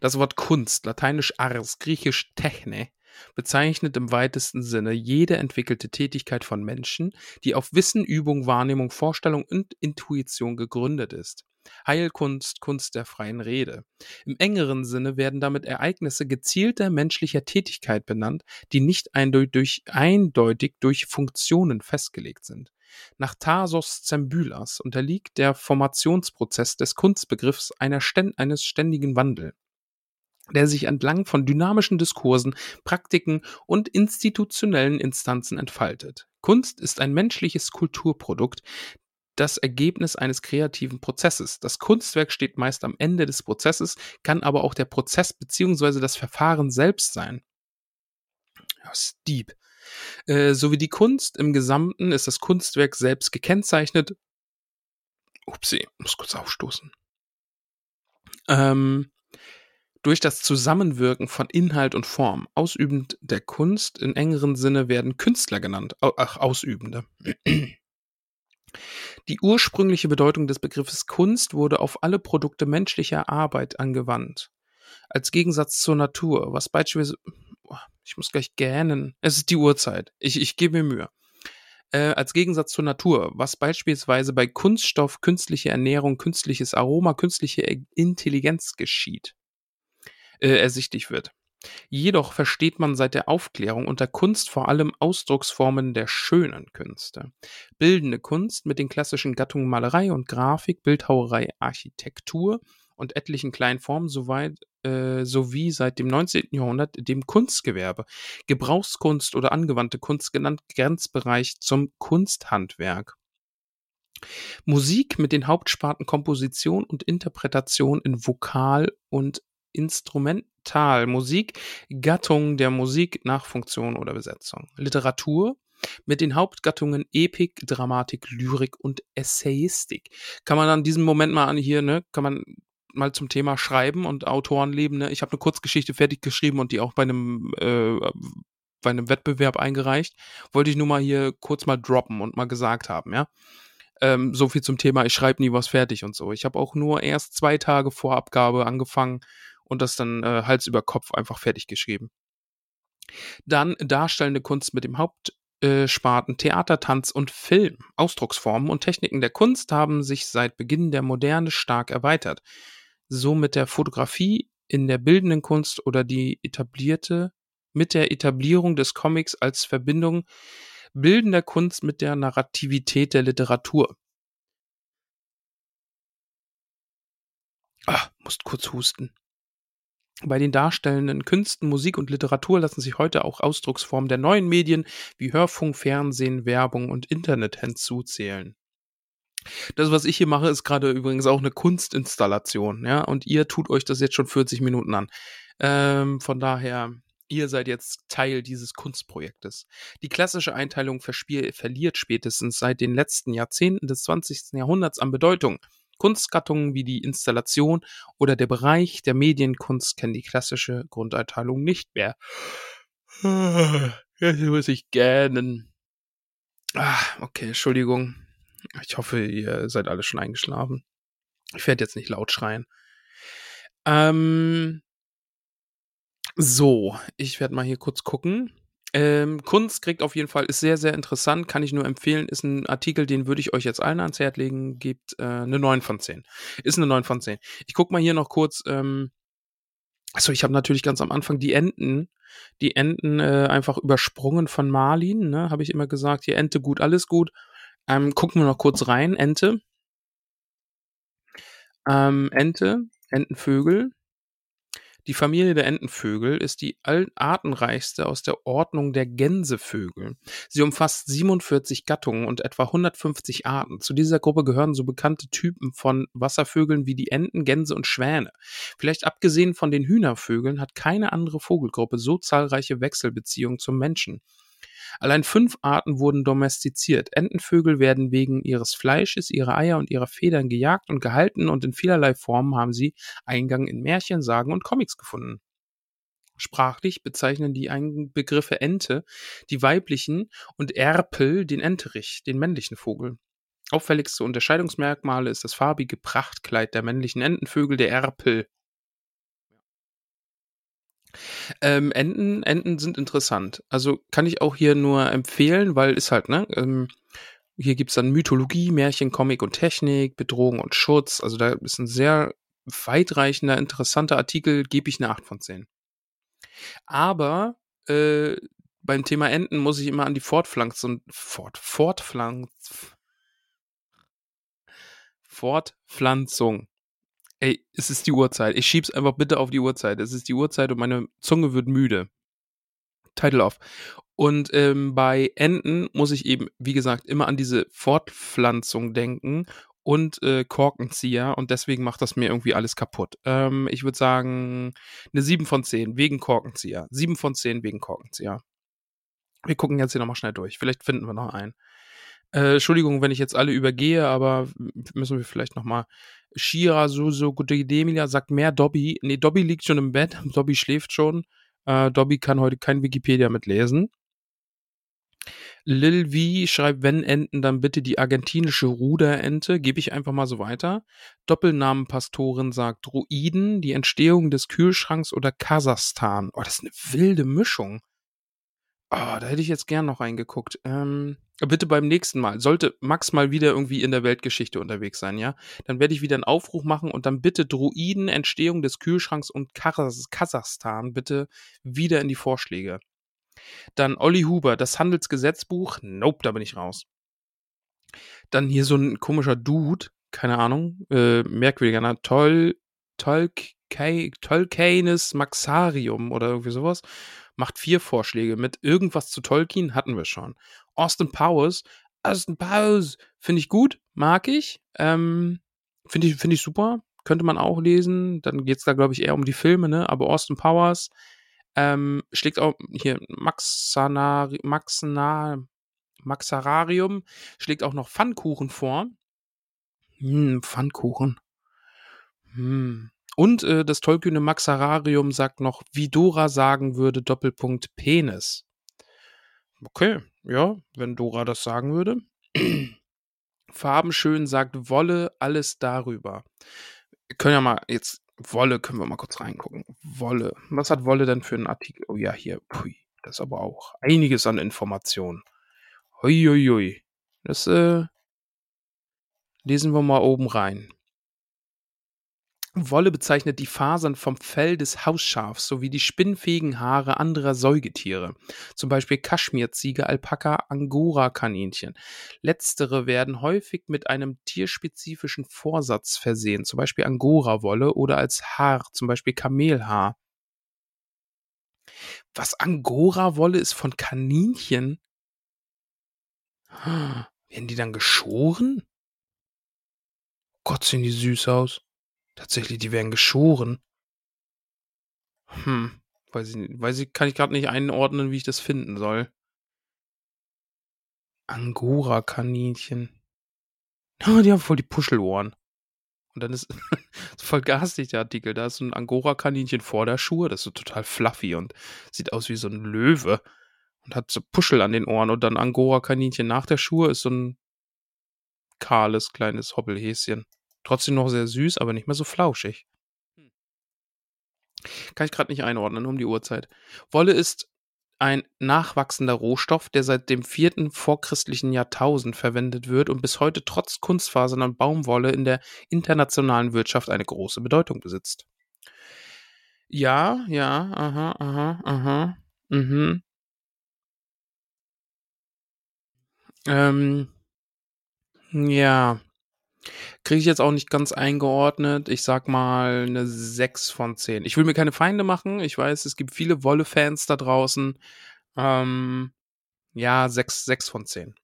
Das Wort Kunst, lateinisch ars, griechisch techne, bezeichnet im weitesten Sinne jede entwickelte Tätigkeit von Menschen, die auf Wissen, Übung, Wahrnehmung, Vorstellung und Intuition gegründet ist. Heilkunst, Kunst der freien Rede. Im engeren Sinne werden damit Ereignisse gezielter menschlicher Tätigkeit benannt, die nicht eindeutig, eindeutig durch Funktionen festgelegt sind. Nach Tarsos Zembylas unterliegt der Formationsprozess des Kunstbegriffs ständ eines ständigen Wandels der sich entlang von dynamischen Diskursen, Praktiken und institutionellen Instanzen entfaltet. Kunst ist ein menschliches Kulturprodukt, das Ergebnis eines kreativen Prozesses. Das Kunstwerk steht meist am Ende des Prozesses, kann aber auch der Prozess bzw. das Verfahren selbst sein. Ja, Steep. Äh, so wie die Kunst im Gesamten ist das Kunstwerk selbst gekennzeichnet. Upsi, muss kurz aufstoßen. Ähm, durch das Zusammenwirken von Inhalt und Form. Ausübend der Kunst in engeren Sinne werden Künstler genannt. Ach, Ausübende. Die ursprüngliche Bedeutung des Begriffes Kunst wurde auf alle Produkte menschlicher Arbeit angewandt. Als Gegensatz zur Natur, was beispielsweise, ich muss gleich gähnen, es ist die Uhrzeit, ich, ich gebe mir Mühe. Äh, als Gegensatz zur Natur, was beispielsweise bei Kunststoff, künstliche Ernährung, künstliches Aroma, künstliche Intelligenz geschieht, äh, ersichtlich wird. Jedoch versteht man seit der Aufklärung unter Kunst vor allem Ausdrucksformen der schönen Künste. Bildende Kunst mit den klassischen Gattungen Malerei und Grafik, Bildhauerei, Architektur und etlichen kleinen Formen soweit, äh, sowie seit dem 19. Jahrhundert dem Kunstgewerbe, Gebrauchskunst oder angewandte Kunst genannt, Grenzbereich zum Kunsthandwerk. Musik mit den Hauptsparten Komposition und Interpretation in Vokal und Instrumentalmusik, Gattung der Musik nach Funktion oder Besetzung. Literatur mit den Hauptgattungen Epik, Dramatik, Lyrik und Essayistik. Kann man an diesem Moment mal an hier, ne, kann man mal zum Thema Schreiben und Autorenleben, ne? Ich habe eine Kurzgeschichte fertig geschrieben und die auch bei einem äh, bei einem Wettbewerb eingereicht. Wollte ich nur mal hier kurz mal droppen und mal gesagt haben, ja. Ähm, so viel zum Thema, ich schreibe nie was fertig und so. Ich habe auch nur erst zwei Tage vor Abgabe angefangen und das dann äh, Hals über Kopf einfach fertig geschrieben. Dann darstellende Kunst mit dem Hauptsparten Theater, Tanz und Film. Ausdrucksformen und Techniken der Kunst haben sich seit Beginn der Moderne stark erweitert. So mit der Fotografie in der bildenden Kunst oder die etablierte mit der Etablierung des Comics als Verbindung bildender Kunst mit der Narrativität der Literatur. Ah, musst kurz husten. Bei den darstellenden Künsten, Musik und Literatur lassen sich heute auch Ausdrucksformen der neuen Medien wie Hörfunk, Fernsehen, Werbung und Internet hinzuzählen. Das, was ich hier mache, ist gerade übrigens auch eine Kunstinstallation, ja, und ihr tut euch das jetzt schon 40 Minuten an. Ähm, von daher, ihr seid jetzt Teil dieses Kunstprojektes. Die klassische Einteilung verliert spätestens seit den letzten Jahrzehnten des 20. Jahrhunderts an Bedeutung. Kunstgattungen wie die Installation oder der Bereich der Medienkunst kennen die klassische Grundeinteilung nicht mehr. Jetzt muss ich gähnen. Ah, okay, Entschuldigung. Ich hoffe, ihr seid alle schon eingeschlafen. Ich werde jetzt nicht laut schreien. Ähm, so, ich werde mal hier kurz gucken. Ähm, Kunst kriegt auf jeden Fall, ist sehr, sehr interessant, kann ich nur empfehlen, ist ein Artikel, den würde ich euch jetzt allen ans Herz legen, gibt äh, eine 9 von 10. Ist eine 9 von 10. Ich guck mal hier noch kurz, ähm, achso, ich habe natürlich ganz am Anfang die Enten, die Enten äh, einfach übersprungen von Marlin, ne, habe ich immer gesagt, hier Ente gut, alles gut. Ähm, gucken wir noch kurz rein, Ente. Ähm, Ente, Entenvögel, die Familie der Entenvögel ist die artenreichste aus der Ordnung der Gänsevögel. Sie umfasst 47 Gattungen und etwa 150 Arten. Zu dieser Gruppe gehören so bekannte Typen von Wasservögeln wie die Enten, Gänse und Schwäne. Vielleicht abgesehen von den Hühnervögeln hat keine andere Vogelgruppe so zahlreiche Wechselbeziehungen zum Menschen. Allein fünf Arten wurden domestiziert. Entenvögel werden wegen ihres Fleisches, ihrer Eier und ihrer Federn gejagt und gehalten und in vielerlei Formen haben sie Eingang in Märchen, Sagen und Comics gefunden. Sprachlich bezeichnen die Begriffe Ente die weiblichen und Erpel den Enterich, den männlichen Vogel. Auffälligste Unterscheidungsmerkmale ist das farbige Prachtkleid der männlichen Entenvögel, der Erpel. Ähm, Enten, Enten sind interessant. Also kann ich auch hier nur empfehlen, weil ist halt, ne? Ähm, hier gibt's dann Mythologie, Märchen, Comic und Technik, Bedrohung und Schutz. Also da ist ein sehr weitreichender, interessanter Artikel, gebe ich eine 8 von 10. Aber äh, beim Thema Enten muss ich immer an die Fortpflanzung, Fort, Fortpflanz, Fortpflanzung. Ey, es ist die Uhrzeit. Ich schieb's einfach bitte auf die Uhrzeit. Es ist die Uhrzeit und meine Zunge wird müde. Title off. Und ähm, bei Enten muss ich eben, wie gesagt, immer an diese Fortpflanzung denken und äh, Korkenzieher und deswegen macht das mir irgendwie alles kaputt. Ähm, ich würde sagen, eine 7 von 10 wegen Korkenzieher. 7 von 10 wegen Korkenzieher. Wir gucken jetzt hier nochmal schnell durch. Vielleicht finden wir noch einen. Äh, Entschuldigung, wenn ich jetzt alle übergehe, aber müssen wir vielleicht nochmal. Shira Suso Demilia sagt mehr Dobby. Nee, Dobby liegt schon im Bett. Dobby schläft schon. Äh, Dobby kann heute kein Wikipedia mitlesen. Lil V schreibt, wenn Enten, dann bitte die argentinische Ruderente. Gebe ich einfach mal so weiter. Doppelnamenpastorin sagt Druiden, die Entstehung des Kühlschranks oder Kasachstan. Oh, das ist eine wilde Mischung. Oh, da hätte ich jetzt gern noch reingeguckt. Ähm, bitte beim nächsten Mal. Sollte Max mal wieder irgendwie in der Weltgeschichte unterwegs sein, ja? Dann werde ich wieder einen Aufruf machen und dann bitte Druiden, Entstehung des Kühlschranks und Kasachstan bitte wieder in die Vorschläge. Dann Olli Huber, das Handelsgesetzbuch. Nope, da bin ich raus. Dann hier so ein komischer Dude, keine Ahnung, äh, merkwürdiger, ne? Toll, Tolkienis Maxarium oder irgendwie sowas. Macht vier Vorschläge mit irgendwas zu Tolkien hatten wir schon. Austin Powers, Austin Powers, finde ich gut, mag ich, ähm, finde ich, finde ich super, könnte man auch lesen. Dann geht es da, glaube ich, eher um die Filme, ne? Aber Austin Powers, ähm, schlägt auch hier Maxanari, Maxna, Maxararium, schlägt auch noch Pfannkuchen vor. Hm, Pfannkuchen. Hm. Und äh, das tollkühne Maxararium sagt noch, wie Dora sagen würde, Doppelpunkt Penis. Okay, ja, wenn Dora das sagen würde. Farbenschön sagt Wolle, alles darüber. Können ja mal jetzt Wolle, können wir mal kurz reingucken. Wolle. Was hat Wolle denn für einen Artikel? Oh ja, hier. Pui. Das ist aber auch einiges an Informationen. Huiuiui. Das äh, lesen wir mal oben rein. Wolle bezeichnet die Fasern vom Fell des Hausschafs sowie die spinnfähigen Haare anderer Säugetiere, zum Beispiel Kaschmirziege, Alpaka, Angora-Kaninchen. Letztere werden häufig mit einem tierspezifischen Vorsatz versehen, zum Beispiel Angora-Wolle oder als Haar, zum Beispiel Kamelhaar. Was Angora-Wolle ist von Kaninchen? Werden die dann geschoren? Gott, sehen die süß aus. Tatsächlich, die werden geschoren. Hm, weiß ich, nicht, weiß ich kann ich gerade nicht einordnen, wie ich das finden soll. Angora-Kaninchen. Oh, die haben voll die Puschelohren. Und dann ist voll garstig der Artikel. Da ist so ein Angora-Kaninchen vor der Schuhe. Das ist so total fluffy und sieht aus wie so ein Löwe. Und hat so Puschel an den Ohren. Und dann Angora-Kaninchen nach der Schuhe ist so ein kahles, kleines Hoppelhäschen. Trotzdem noch sehr süß, aber nicht mehr so flauschig. Hm. Kann ich gerade nicht einordnen um die Uhrzeit. Wolle ist ein nachwachsender Rohstoff, der seit dem vierten vorchristlichen Jahrtausend verwendet wird und bis heute trotz Kunstfasern und Baumwolle in der internationalen Wirtschaft eine große Bedeutung besitzt. Ja, ja, aha, aha, aha, mhm. Ähm, ja, Kriege ich jetzt auch nicht ganz eingeordnet. Ich sag mal eine 6 von 10. Ich will mir keine Feinde machen. Ich weiß, es gibt viele Wolle-Fans da draußen. Ähm, ja, 6, 6 von 10.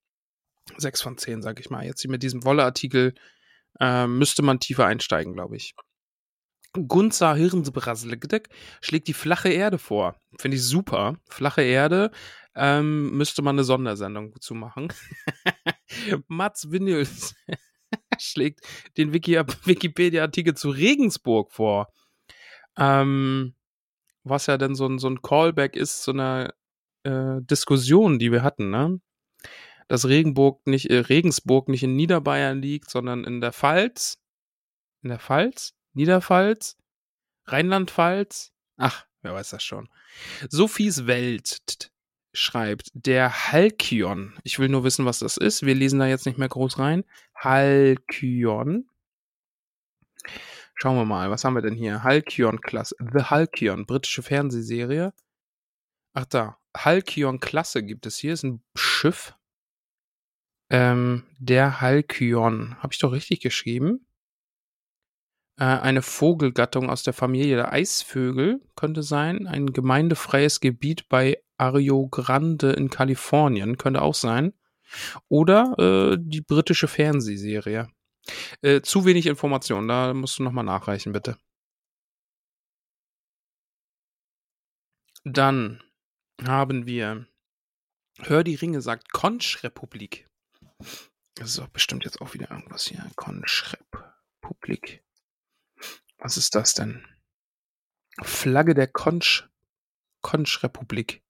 6 von 10, sag ich mal. Jetzt mit diesem Wolle-Artikel äh, müsste man tiefer einsteigen, glaube ich. Gunza Hirnsbraslegedeck schlägt die flache Erde vor. Finde ich super. Flache Erde ähm, müsste man eine Sondersendung zu machen. Mats Winnels schlägt den Wiki Wikipedia-Artikel zu Regensburg vor. Ähm, was ja dann so ein, so ein Callback ist zu einer äh, Diskussion, die wir hatten, ne? dass Regenburg nicht, äh, Regensburg nicht in Niederbayern liegt, sondern in der Pfalz. In der Pfalz? Niederpfalz? Rheinland-Pfalz? Ach, wer weiß das schon. Sophies Welt schreibt, der Halkion. Ich will nur wissen, was das ist. Wir lesen da jetzt nicht mehr groß rein. Halkion. Schauen wir mal, was haben wir denn hier? Halkion-Klasse. The Halkion, britische Fernsehserie. Ach da, Halkion-Klasse gibt es hier. Ist ein Schiff. Ähm, der Halkion. Habe ich doch richtig geschrieben? Äh, eine Vogelgattung aus der Familie der Eisvögel könnte sein. Ein gemeindefreies Gebiet bei Ario Grande in Kalifornien könnte auch sein. Oder äh, die britische Fernsehserie. Äh, zu wenig Informationen, da musst du nochmal nachreichen, bitte. Dann haben wir Hör die Ringe sagt Konsch-Republik. Das ist doch bestimmt jetzt auch wieder irgendwas hier. Konsch-Republik. Was ist das denn? Flagge der Konsch. Konsch-Republik.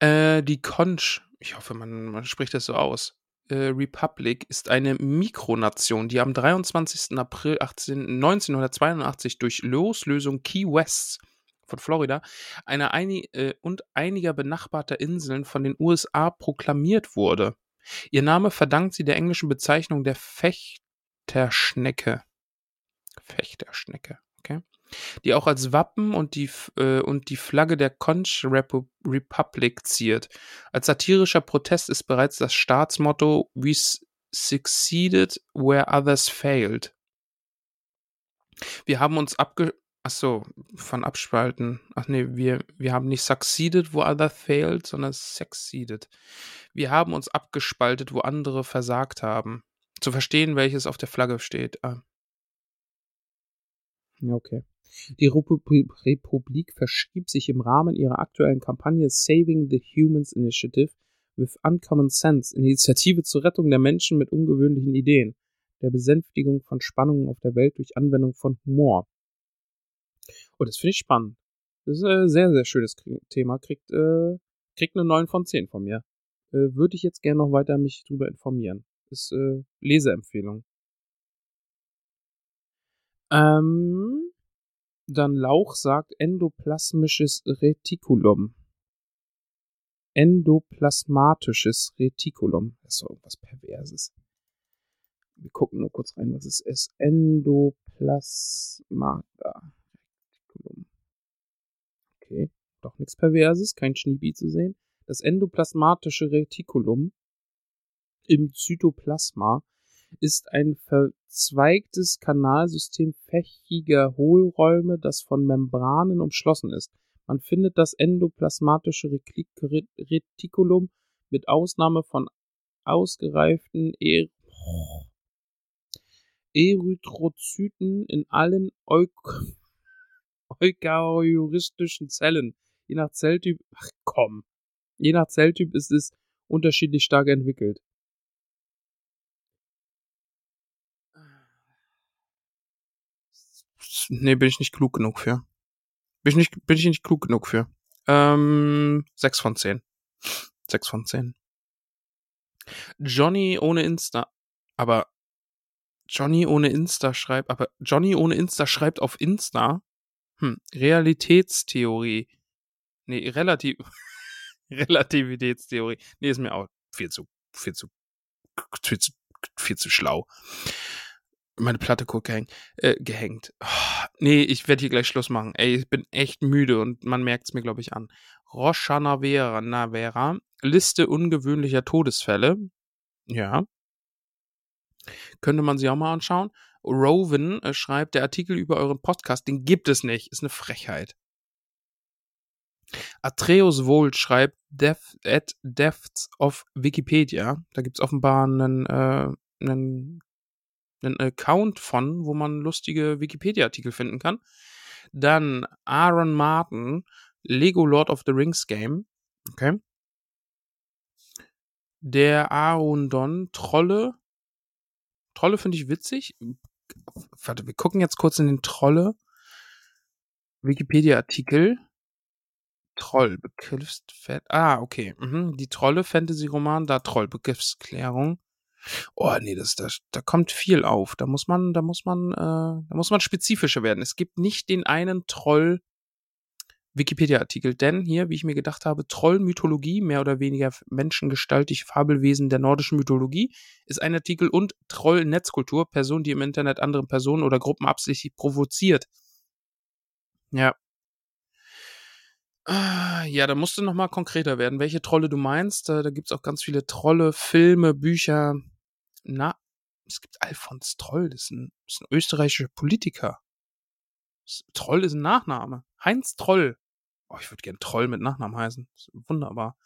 Äh, die Konsch, ich hoffe, man, man spricht das so aus. Äh, Republic ist eine Mikronation, die am 23. April 18, 1982 durch Loslösung Key West von Florida eine einig, äh, und einiger benachbarter Inseln von den USA proklamiert wurde. Ihr Name verdankt sie der englischen Bezeichnung der Fechterschnecke. Fechterschnecke, okay die auch als Wappen und die, äh, und die Flagge der Conch Repu Republic ziert. Als satirischer Protest ist bereits das Staatsmotto We succeeded where others failed. Wir haben uns abge... Achso, von abspalten. Ach nee, wir, wir haben nicht succeeded, wo others failed, sondern succeeded. Wir haben uns abgespaltet, wo andere versagt haben. Zu verstehen, welches auf der Flagge steht. Ah. Okay. Die Republik verschrieb sich im Rahmen ihrer aktuellen Kampagne Saving the Humans Initiative with Uncommon Sense, Initiative zur Rettung der Menschen mit ungewöhnlichen Ideen, der Besänftigung von Spannungen auf der Welt durch Anwendung von Humor. Und das finde ich spannend. Das ist ein sehr, sehr schönes Thema. Kriegt, äh, kriegt eine 9 von 10 von mir. Äh, Würde ich jetzt gerne noch weiter mich drüber informieren. Ist äh, Leseempfehlung. Ähm, dann Lauch sagt endoplasmisches Retikulum. Endoplasmatisches Retikulum. Das ist doch irgendwas Perverses. Wir gucken nur kurz rein, was es ist. Endoplasmata. Okay, doch nichts Perverses, kein Schniebi zu sehen. Das endoplasmatische Retikulum im Zytoplasma ist ein verzweigtes Kanalsystem fächiger Hohlräume, das von Membranen umschlossen ist. Man findet das endoplasmatische Retikulum mit Ausnahme von ausgereiften er Erythrozyten in allen eukaryotischen Zellen. Je nach Zelltyp, ach komm, je nach Zelltyp ist es unterschiedlich stark entwickelt. Nee, bin ich nicht klug genug für. Bin ich nicht, bin ich nicht klug genug für. Ähm, 6 von 10. 6 von 10. Johnny ohne Insta. Aber Johnny ohne Insta schreibt, aber Johnny ohne Insta schreibt auf Insta. Hm, Realitätstheorie. Nee, relativ, Relativitätstheorie. Nee, ist mir auch viel zu, viel zu, viel zu, viel zu schlau meine Platte kurz gehängt. Äh, gehängt. Oh, nee, ich werde hier gleich Schluss machen. Ey, ich bin echt müde und man merkt es mir, glaube ich, an. Rocha Navera, Navera, Liste ungewöhnlicher Todesfälle. Ja. Könnte man sich auch mal anschauen. Rowan äh, schreibt, der Artikel über euren Podcast, den gibt es nicht. Ist eine Frechheit. Atreus Volt schreibt Death at Depths of Wikipedia. Da gibt es offenbar einen, äh, einen einen Account von, wo man lustige Wikipedia-Artikel finden kann. Dann Aaron Martin, Lego Lord of the Rings Game. Okay. Der Aaron Don, Trolle. Trolle finde ich witzig. Warte, wir gucken jetzt kurz in den Trolle Wikipedia-Artikel. Troll, Begriffsfett. Ah, okay. Mhm. Die Trolle, Fantasy-Roman, da Troll, Begriffsklärung. Oh, nee, das, das, da kommt viel auf. Da muss man, da muss man, äh, da muss man spezifischer werden. Es gibt nicht den einen Troll, Wikipedia-Artikel, denn hier, wie ich mir gedacht habe, Trollmythologie, mehr oder weniger menschengestaltig Fabelwesen der nordischen Mythologie, ist ein Artikel und Troll-Netzkultur, Person, die im Internet andere Personen oder Gruppen absichtlich provoziert. Ja. Ah, ja, da musst du nochmal konkreter werden, welche Trolle du meinst. Da, da gibt's auch ganz viele Trolle, Filme, Bücher. Na, es gibt Alfons Troll, das ist ein, das ist ein österreichischer Politiker. Troll ist ein Nachname. Heinz Troll. Oh, ich würde gern Troll mit Nachnamen heißen. wunderbar.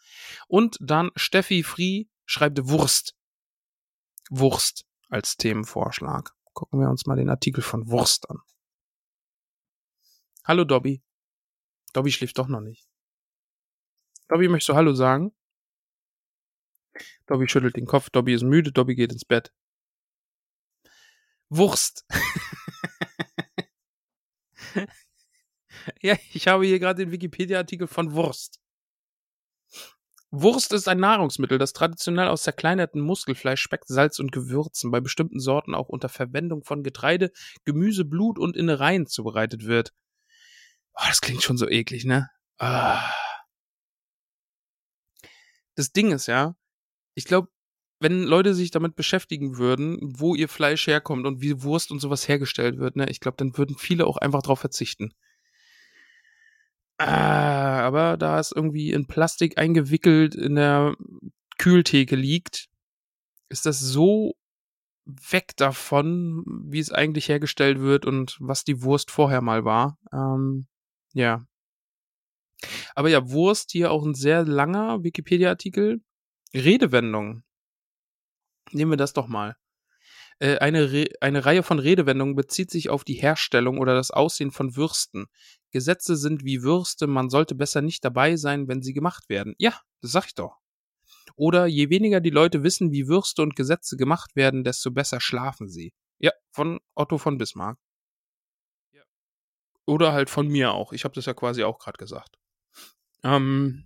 Und dann Steffi Frie schreibt Wurst. Wurst als Themenvorschlag. Gucken wir uns mal den Artikel von Wurst an. Hallo Dobby. Dobby schläft doch noch nicht. Dobby, möchtest du Hallo sagen? Dobby schüttelt den Kopf. Dobby ist müde. Dobby geht ins Bett. Wurst. ja, ich habe hier gerade den Wikipedia-Artikel von Wurst. Wurst ist ein Nahrungsmittel, das traditionell aus zerkleinerten Muskelfleisch, Speck, Salz und Gewürzen bei bestimmten Sorten auch unter Verwendung von Getreide, Gemüse, Blut und Innereien zubereitet wird. Oh, das klingt schon so eklig, ne? Ah. Das Ding ist ja, ich glaube, wenn Leute sich damit beschäftigen würden, wo ihr Fleisch herkommt und wie Wurst und sowas hergestellt wird, ne, ich glaube, dann würden viele auch einfach drauf verzichten. Ah, aber da es irgendwie in Plastik eingewickelt in der Kühltheke liegt, ist das so weg davon, wie es eigentlich hergestellt wird und was die Wurst vorher mal war. Ähm, ja. Aber ja, Wurst hier auch ein sehr langer Wikipedia-Artikel. Redewendung. Nehmen wir das doch mal. Äh, eine, Re eine Reihe von Redewendungen bezieht sich auf die Herstellung oder das Aussehen von Würsten. Gesetze sind wie Würste, man sollte besser nicht dabei sein, wenn sie gemacht werden. Ja, das sag ich doch. Oder je weniger die Leute wissen, wie Würste und Gesetze gemacht werden, desto besser schlafen sie. Ja, von Otto von Bismarck. Ja. Oder halt von mir auch. Ich habe das ja quasi auch gerade gesagt. Ähm,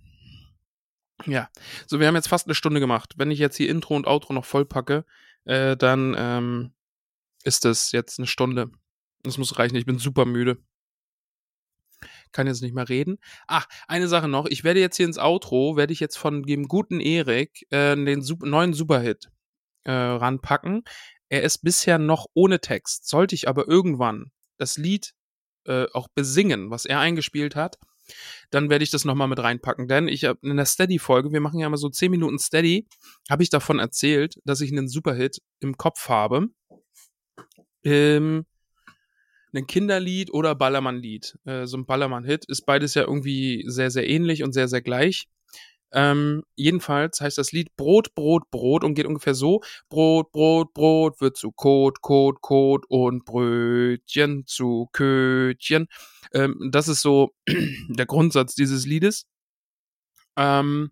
ja, so wir haben jetzt fast eine Stunde gemacht. Wenn ich jetzt hier Intro und Outro noch vollpacke, äh, dann ähm, ist das jetzt eine Stunde. Das muss reichen. Ich bin super müde. Kann jetzt nicht mehr reden. Ach, eine Sache noch. Ich werde jetzt hier ins Outro, werde ich jetzt von dem guten Erik äh, den super, neuen Superhit äh, ranpacken. Er ist bisher noch ohne Text. Sollte ich aber irgendwann das Lied äh, auch besingen, was er eingespielt hat, dann werde ich das nochmal mit reinpacken. Denn ich habe in der Steady-Folge, wir machen ja immer so 10 Minuten Steady, habe ich davon erzählt, dass ich einen Superhit im Kopf habe. Ähm, ein Kinderlied oder Ballermann-Lied. Äh, so ein Ballermann-Hit ist beides ja irgendwie sehr, sehr ähnlich und sehr, sehr gleich. Ähm, jedenfalls heißt das Lied Brot, Brot, Brot und geht ungefähr so. Brot, Brot, Brot wird zu Kot, Kot, Kot und Brötchen zu Kötchen. Ähm, das ist so der Grundsatz dieses Liedes. Ähm,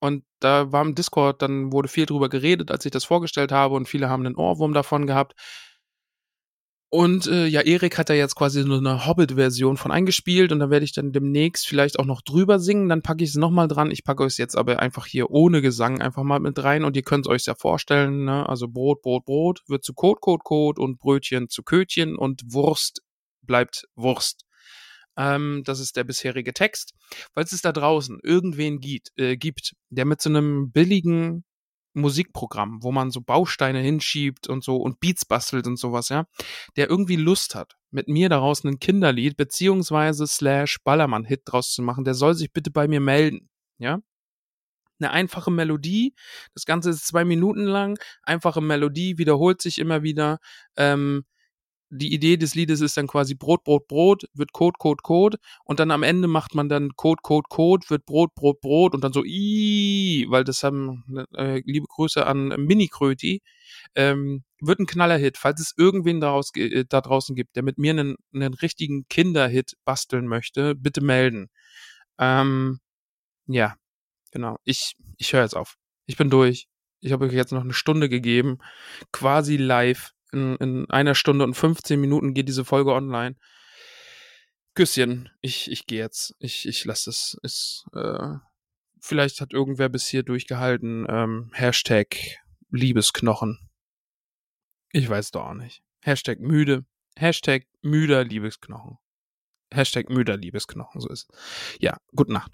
und da war im Discord, dann wurde viel drüber geredet, als ich das vorgestellt habe und viele haben einen Ohrwurm davon gehabt. Und äh, ja, Erik hat da jetzt quasi so eine Hobbit-Version von eingespielt und da werde ich dann demnächst vielleicht auch noch drüber singen. Dann packe ich es nochmal dran. Ich packe es jetzt aber einfach hier ohne Gesang einfach mal mit rein und ihr könnt es euch ja vorstellen. Ne? Also Brot, Brot, Brot wird zu Kot, Kot, Kot und Brötchen zu Kötchen und Wurst bleibt Wurst. Ähm, das ist der bisherige Text. Falls es da draußen irgendwen gibt, äh, gibt der mit so einem billigen Musikprogramm, wo man so Bausteine hinschiebt und so und Beats bastelt und sowas, ja, der irgendwie Lust hat, mit mir daraus ein Kinderlied beziehungsweise slash Ballermann-Hit draus zu machen, der soll sich bitte bei mir melden, ja. Eine einfache Melodie, das Ganze ist zwei Minuten lang, einfache Melodie, wiederholt sich immer wieder, ähm, die Idee des Liedes ist dann quasi Brot, Brot, Brot, wird Code, Code, Code und dann am Ende macht man dann Code, Code, Code, wird Brot, Brot, Brot und dann so i, weil das haben äh, liebe Grüße an Mini Kröti, ähm, wird ein Knallerhit. Falls es irgendwen daraus, äh, da draußen gibt, der mit mir einen, einen richtigen Kinderhit basteln möchte, bitte melden. Ähm, ja, genau. Ich ich höre jetzt auf. Ich bin durch. Ich habe euch jetzt noch eine Stunde gegeben, quasi live in, in einer Stunde und 15 Minuten geht diese Folge online. Küsschen, ich, ich gehe jetzt. Ich, ich lasse es. Ist, äh, vielleicht hat irgendwer bis hier durchgehalten. Ähm, Hashtag Liebesknochen. Ich weiß doch auch nicht. Hashtag müde. Hashtag müder Liebesknochen. Hashtag müder Liebesknochen, so ist es. Ja, gute Nacht.